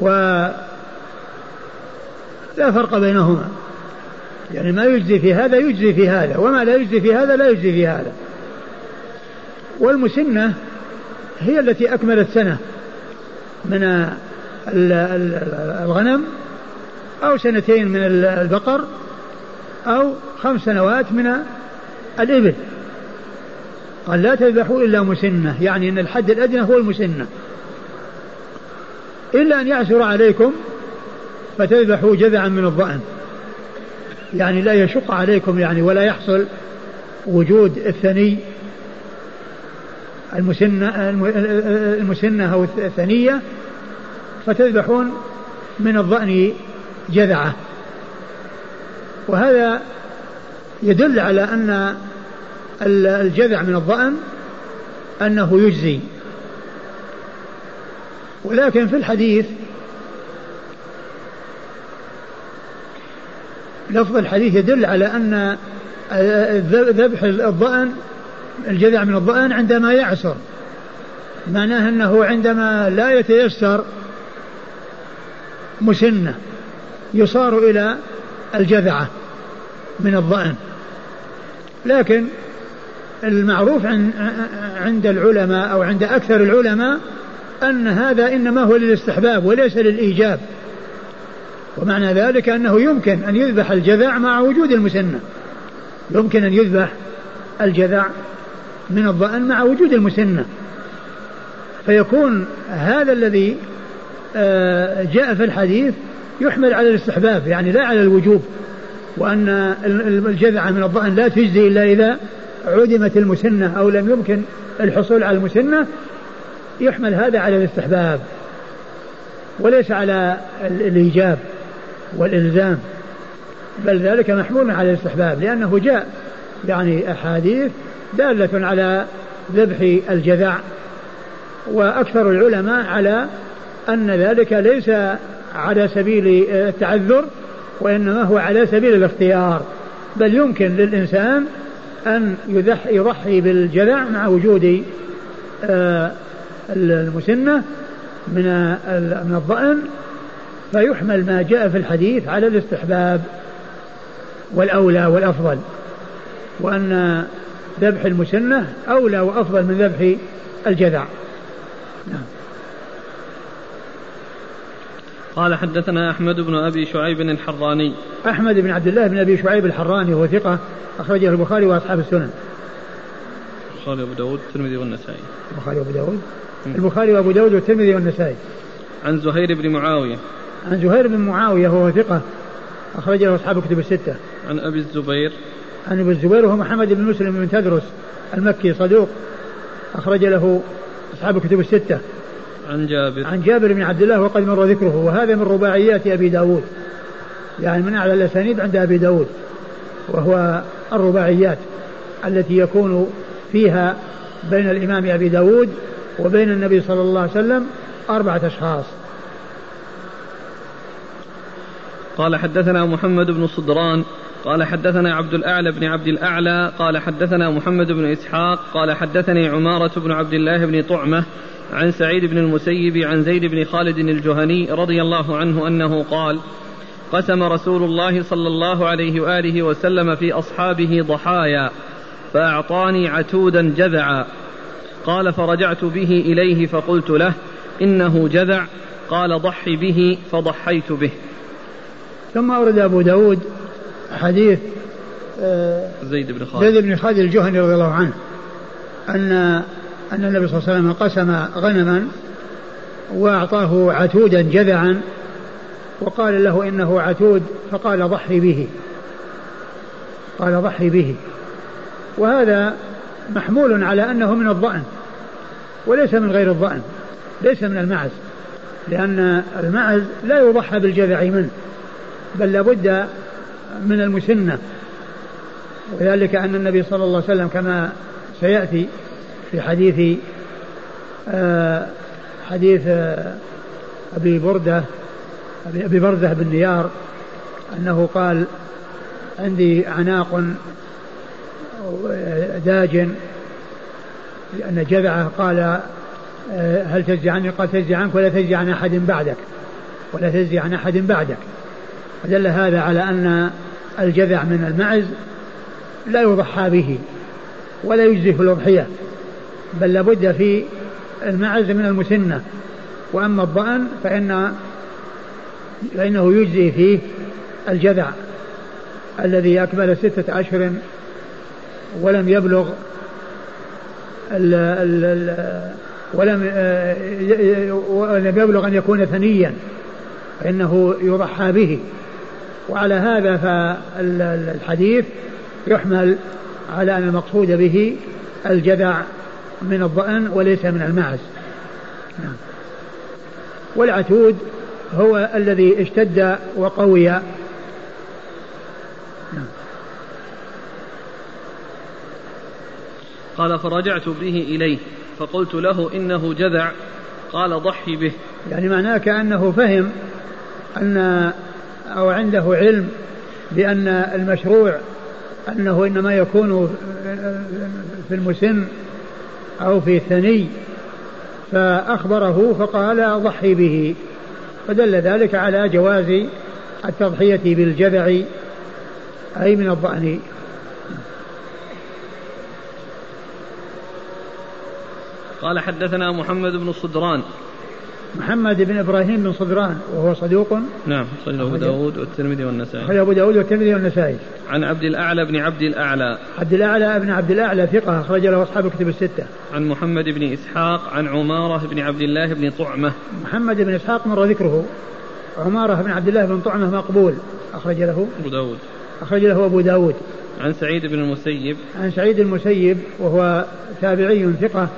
و لا فرق بينهما. يعني ما يجزي في هذا يجزي في هذا وما لا يجزي في هذا لا يجزي في هذا. والمسنة هي التي أكملت سنة من الغنم أو سنتين من البقر أو خمس سنوات من الإبل. قال لا تذبحوا إلا مسنة يعني أن الحد الأدنى هو المسنة. إلا أن يعسر عليكم فتذبحوا جذعا من الضأن. يعني لا يشق عليكم يعني ولا يحصل وجود الثني المسنة المسنة أو الثنية فتذبحون من الضأن جذعة. وهذا يدل على أن الجذع من الضأن أنه يجزي. ولكن في الحديث لفظ الحديث يدل على أن ذبح الضأن الجذع من الضأن عندما يعسر. معناه أنه عندما لا يتيسر مسنة يصار إلى الجذعة من الضأن. لكن المعروف عند العلماء أو عند أكثر العلماء أن هذا إنما هو للاستحباب وليس للإيجاب. ومعنى ذلك أنه يمكن أن يذبح الجذع مع وجود المسنة. يمكن أن يذبح الجذع من الضأن مع وجود المسنة. فيكون هذا الذي آه، جاء في الحديث يحمل على الاستحباب يعني لا على الوجوب وأن الجذع من الضأن لا تجزي إلا إذا عدمت المسنة أو لم يمكن الحصول على المسنة يحمل هذا على الاستحباب. وليس على الإيجاب والإلزام بل ذلك محمول على الاستحباب لأنه جاء يعني أحاديث دالة على ذبح الجذع وأكثر العلماء على أن ذلك ليس على سبيل التعذر وإنما هو على سبيل الاختيار. بل يمكن للإنسان أن يضحي بالجذع مع وجود آه، المسنة من من الضأن فيحمل ما جاء في الحديث على الاستحباب والأولى والأفضل. وأن ذبح المسنة أولى وأفضل من ذبح الجذع. نعم. قال حدثنا أحمد بن أبي شعيب الحراني. أحمد بن عبد الله بن أبي شعيب الحراني وهو ثقة أخرجه البخاري وأصحاب السنن. البخاري وأبو داود والترمذي والنسائي. البخاري وأبو داود. البخاري وأبو داود والترمذي والنسائي. عن زهير بن معاوية. عن زهير بن معاوية وهو ثقة أخرجه أصحاب الكتب الستة. عن أبي الزبير. عن أبي الزبير وهو محمد بن مسلم بن تدرس المكي صدوق. أخرج له أصحاب الكتب الستة. عن جابر. عن جابر بن عبد الله وقد مر ذكره وهذا من رباعيات أبي داود. يعني من أعلى الأسانيد عند أبي داود وهو الرباعيات التي يكون فيها بين الإمام أبي داود وبين النبي صلى الله عليه وسلم أربعة أشخاص. قال حدثنا محمد بن صدران قال حدثنا عبد الأعلى بن عبد الأعلى قال حدثنا محمد بن إسحاق قال حدثني عمارة بن عبد الله بن طعمة عن سعيد بن المسيب عن زيد بن خالد الجهني رضي الله عنه أنه قال قسم رسول الله صلى الله عليه وآله وسلم في أصحابه ضحايا فأعطاني عتودا جذعا. قال فرجعت به إليه فقلت له إنه جذع. قال ضحي به فضحيت به. ثم أورد أبو داود حديث آه، زيد بن خالد. زيد بن خالد الجهني رضي الله عنه أن أن النبي صلى الله عليه وسلم قسم غنما وأعطاه عتودا جذعا وقال له إنه عتود فقال ضحي به قال ضحي به. وهذا محمول على أنه من الضأن وليس من غير الضأن ليس من المعز لأن المعز لا يضحى بالجذع منه بل لابد من المسنة. وذلك أن النبي صلى الله عليه وسلم كما سيأتي في حديث آه حديث آه أبي بردة أبي برزة بن نيار أنه قال عندي عناق داج. لأن جذعه قال آه، هل تجزي عني؟ قال تجزي عنك ولا تجزي عن أحد بعدك ولا تجزي عن أحد بعدك. فدل هذا على أن الجذع من المعز لا يضحى به ولا يجزي في الأضحية بل لابد في المعز من المسنة. وأما الضأن فإن فإنه يجزي فيه الجذع الذي أكمل ستة أشهر ولم يبلغ ال ال ال ولم ولم يبلغ أن يكون ثنيا فإنه يضحى به. وعلى هذا فالحديث يحمل على أن المقصود به الجذع من الضأن وليس من المعز. نعم. والعتود هو الذي اشتد وقوي. نعم. قال فرجعت به إليه فقلت له إنه جذع قال ضحي به. يعني معناه كأنه فهم أن أو عنده علم بأن المشروع أنه إنما يكون في المسن أو في الثني فأخبره فقال ضحي به فدل ذلك على جواز التضحية بالجذع أي من الضأن. قال حدثنا محمد بن صدران محمد بن إبراهيم بن صدران وهو صدوق. نعم صلى أبو داود والترمذي والنسائي. أبو داود والترمذي والنسائي. عن عبد الأعلى بن عبد الأعلى. عبد الأعلى بن عبد الأعلى ثقة أخرج له أصحاب الكتب الستة. عن محمد بن إسحاق عن عمارة بن عبد الله بن طعمة. محمد بن إسحاق مر ذكره. عمارة بن عبد الله بن طعمة مقبول أخرج له. أبو داود. أخرج له أبو داود. عن سعيد بن المسيب. عن سعيد المسيب وهو تابعي ثقة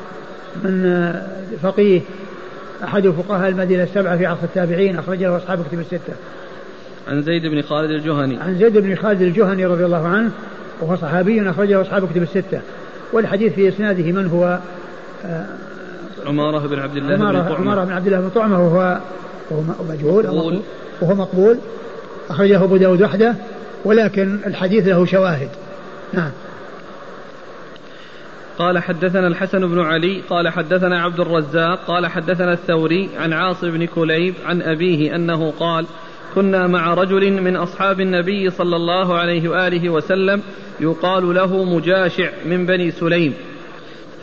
من فقيه أحد فقهاء المدينة السبعة في عصر التابعين أخرجه أصحاب كتب الستة. عن زيد بن خالد الجهني. عن زيد بن خالد الجهني رضي الله عنه وهو صحابي أخرجه أصحاب كتب الستة. والحديث في إسناده من هو آه عمارة بن عبد الله عمارة بن طعمة عمارة بن عبد الله بن طعمة وهو وهو مجهول مقبول وهو مقبول أخرجه أبو داود وحده ولكن الحديث له شواهد نعم قال حدثنا الحسن بن علي قال حدثنا عبد الرزاق قال حدثنا الثوري عن عاصم بن كليب عن أبيه أنه قال كنا مع رجل من أصحاب النبي صلى الله عليه وآله وسلم يقال له مجاشع من بني سليم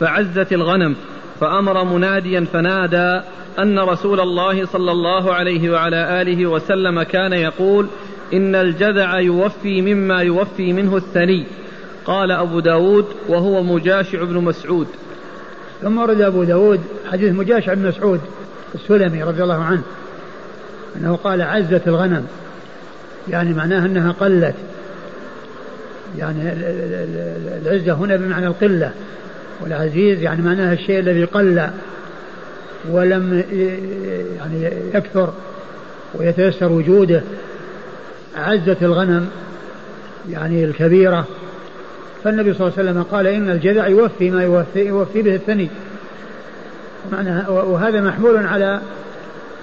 فعزت الغنم فأمر مناديا فنادى أن رسول الله صلى الله عليه وعلى آله وسلم كان يقول إن الجذع يوفي مما يوفي منه الثني قال أبو داود وهو مجاشع بن مسعود. ثم ورد أبو داود حديث مجاشع بن مسعود السلمي رضي الله عنه أنه قال عزت الغنم. يعني معناها أنها قلت. يعني العزة هنا بمعنى القلة. والعزيز يعني معناها الشيء الذي قل ولم يعني يكثر ويتيسر وجوده. عزت الغنم يعني الكبيرة فالنبي صلى الله عليه وسلم قال إن الجذع يوفي ما يوفي, يوفي به الثني. وهذا محمول على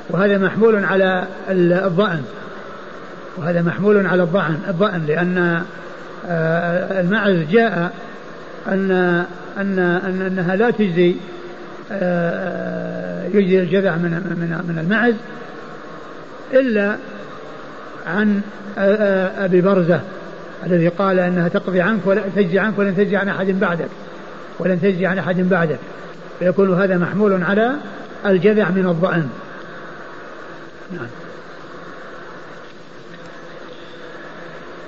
وهذا محمول على الضأن. وهذا محمول على الضأن الضأن لأن آه، المعز جاء أن أن أن أنها لا تجزي آه، يجزي الجذع من من من المعز إلا عن آه، أبي برزة. الذي قال أنها تقضي عنك ولا تجزي عنك ولن تجزي عن أحد بعدك. ولن تجزي عن أحد بعدك. فيكون هذا محمول على الجذع من الضأن. نعم.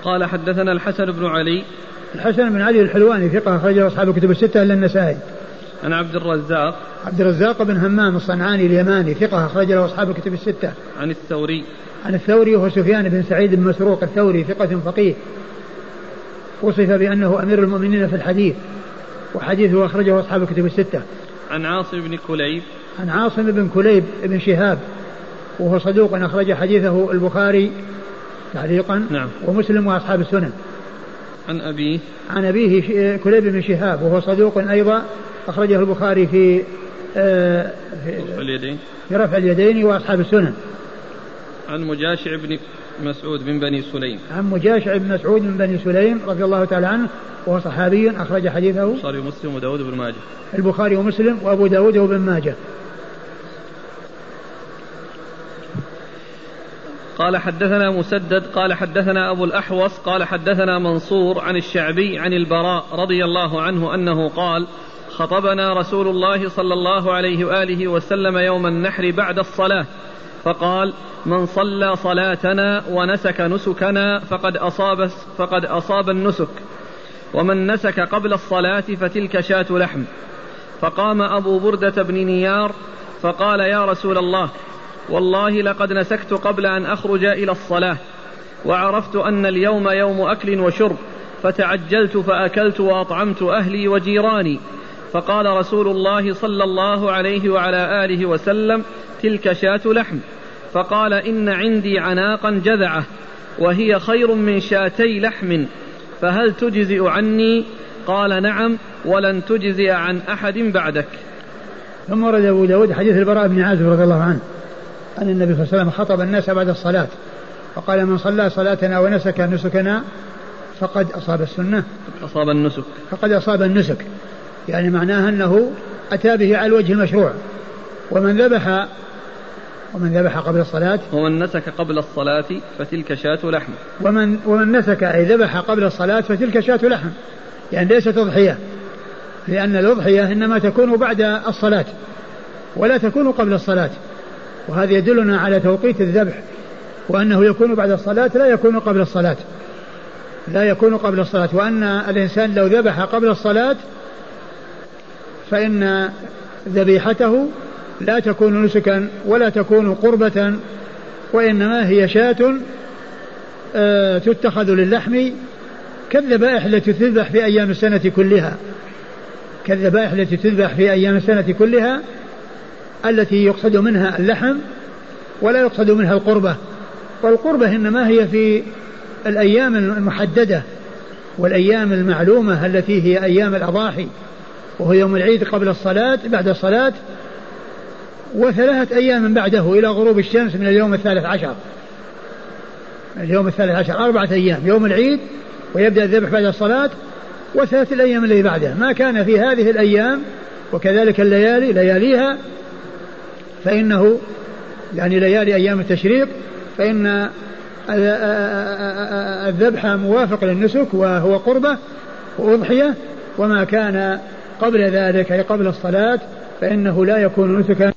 قال حدثنا الحسن بن علي. الحسن بن علي الحلواني ثقة أخرجه أصحاب الكتب الستة إلا النسائي. عن عبد الرزاق. عبد الرزاق بن همام الصنعاني اليماني ثقة أخرج له أصحاب الكتب الستة. عن الثوري. عن الثوري وهو سفيان بن سعيد بن مسروق الثوري ثقة فقيه. وصف بأنه أمير المؤمنين في الحديث وحديثه أخرجه أصحاب الكتب الستة. عن عاصم بن كليب. عن عاصم بن كليب بن شهاب وهو صدوق أخرج حديثه البخاري تعليقا نعم. ومسلم وأصحاب السنن. عن أبيه. عن أبيه كليب بن شهاب وهو صدوق أيضا أخرجه البخاري في آه في رفع اليدين. في رفع اليدين وأصحاب السنن. عن مجاشع بن مسعود بن بني سليم. عن مجاشع بن مسعود بن بني سليم رضي الله تعالى عنه وهو صحابي أخرج حديثه البخاري ومسلم وداود بن ماجه. البخاري ومسلم وأبو داود وابن ماجه. قال حدثنا مسدد قال حدثنا أبو الأحوص قال حدثنا منصور عن الشعبي عن البراء رضي الله عنه أنه قال خطبنا رسول الله صلى الله عليه وآله وسلم يوم النحر بعد الصلاة. فقال من صلى صلاتنا ونسك نسكنا فقد أصاب فقد أصاب النسك. ومن نسك قبل الصلاة فتلك شاة لحم. فقام أبو بردة بن نيار فقال يا رسول الله والله لقد نسكت قبل أن أخرج إلى الصلاة وعرفت أن اليوم يوم أكل وشرب فتعجلت فأكلت وأطعمت أهلي وجيراني. فقال رسول الله صلى الله عليه وعلى آله وسلم تلك شاة لحم. فقال إن عندي عناقا جذعة وهي خير من شاتي لحم فهل تجزئ عني؟ قال نعم ولن تجزئ عن أحد بعدك. ثم ورد أبو داود حديث البراء بن عازب رضي الله عنه أن النبي صلى الله عليه وسلم خطب الناس بعد الصلاة فقال من صلى صلاتنا ونسك نسكنا فقد أصاب السنة. أصاب النسك. فقد أصاب النسك. يعني معناها أنه أتى به على الوجه المشروع ومن ذبح ومن ذبح قبل الصلاة؟ ومن نسك قبل الصلاة فتلك شاة لحم. ومن ومن نسك أي ذبح قبل الصلاة فتلك شاة لحم. يعني ليست أضحية. لأن الأضحية إنما تكون بعد الصلاة ولا تكون قبل الصلاة. وهذا يدلنا على توقيت الذبح وأنه يكون بعد الصلاة لا يكون قبل الصلاة. لا يكون قبل الصلاة. وأن الإنسان لو ذبح قبل الصلاة فإن ذبيحته لا تكون نسكا ولا تكون قربة وإنما هي شاة آه، تتخذ للحم. كالذبائح التي تذبح في أيام السنة كلها. كالذبائح التي تذبح في أيام السنة كلها التي يقصد منها اللحم ولا يقصد منها القربة. والقربة إنما هي في الأيام المحددة والأيام المعلومة التي هي أيام الأضاحي وهو يوم العيد قبل الصلاة بعد الصلاة وثلاثة أيام بعده إلى غروب الشمس من اليوم الثالث عشر. اليوم الثالث عشر. أربعة أيام. يوم العيد ويبدأ الذبح بعد الصلاة وثلاثة الأيام الذي بعده. ما كان في هذه الأيام وكذلك الليالي لياليها فإنه يعني ليالي أيام التشريق فإن الذبح موافق للنسك وهو قربة وأضحية. وما كان قبل ذلك أي قبل الصلاة فإنه لا يكون نسكا.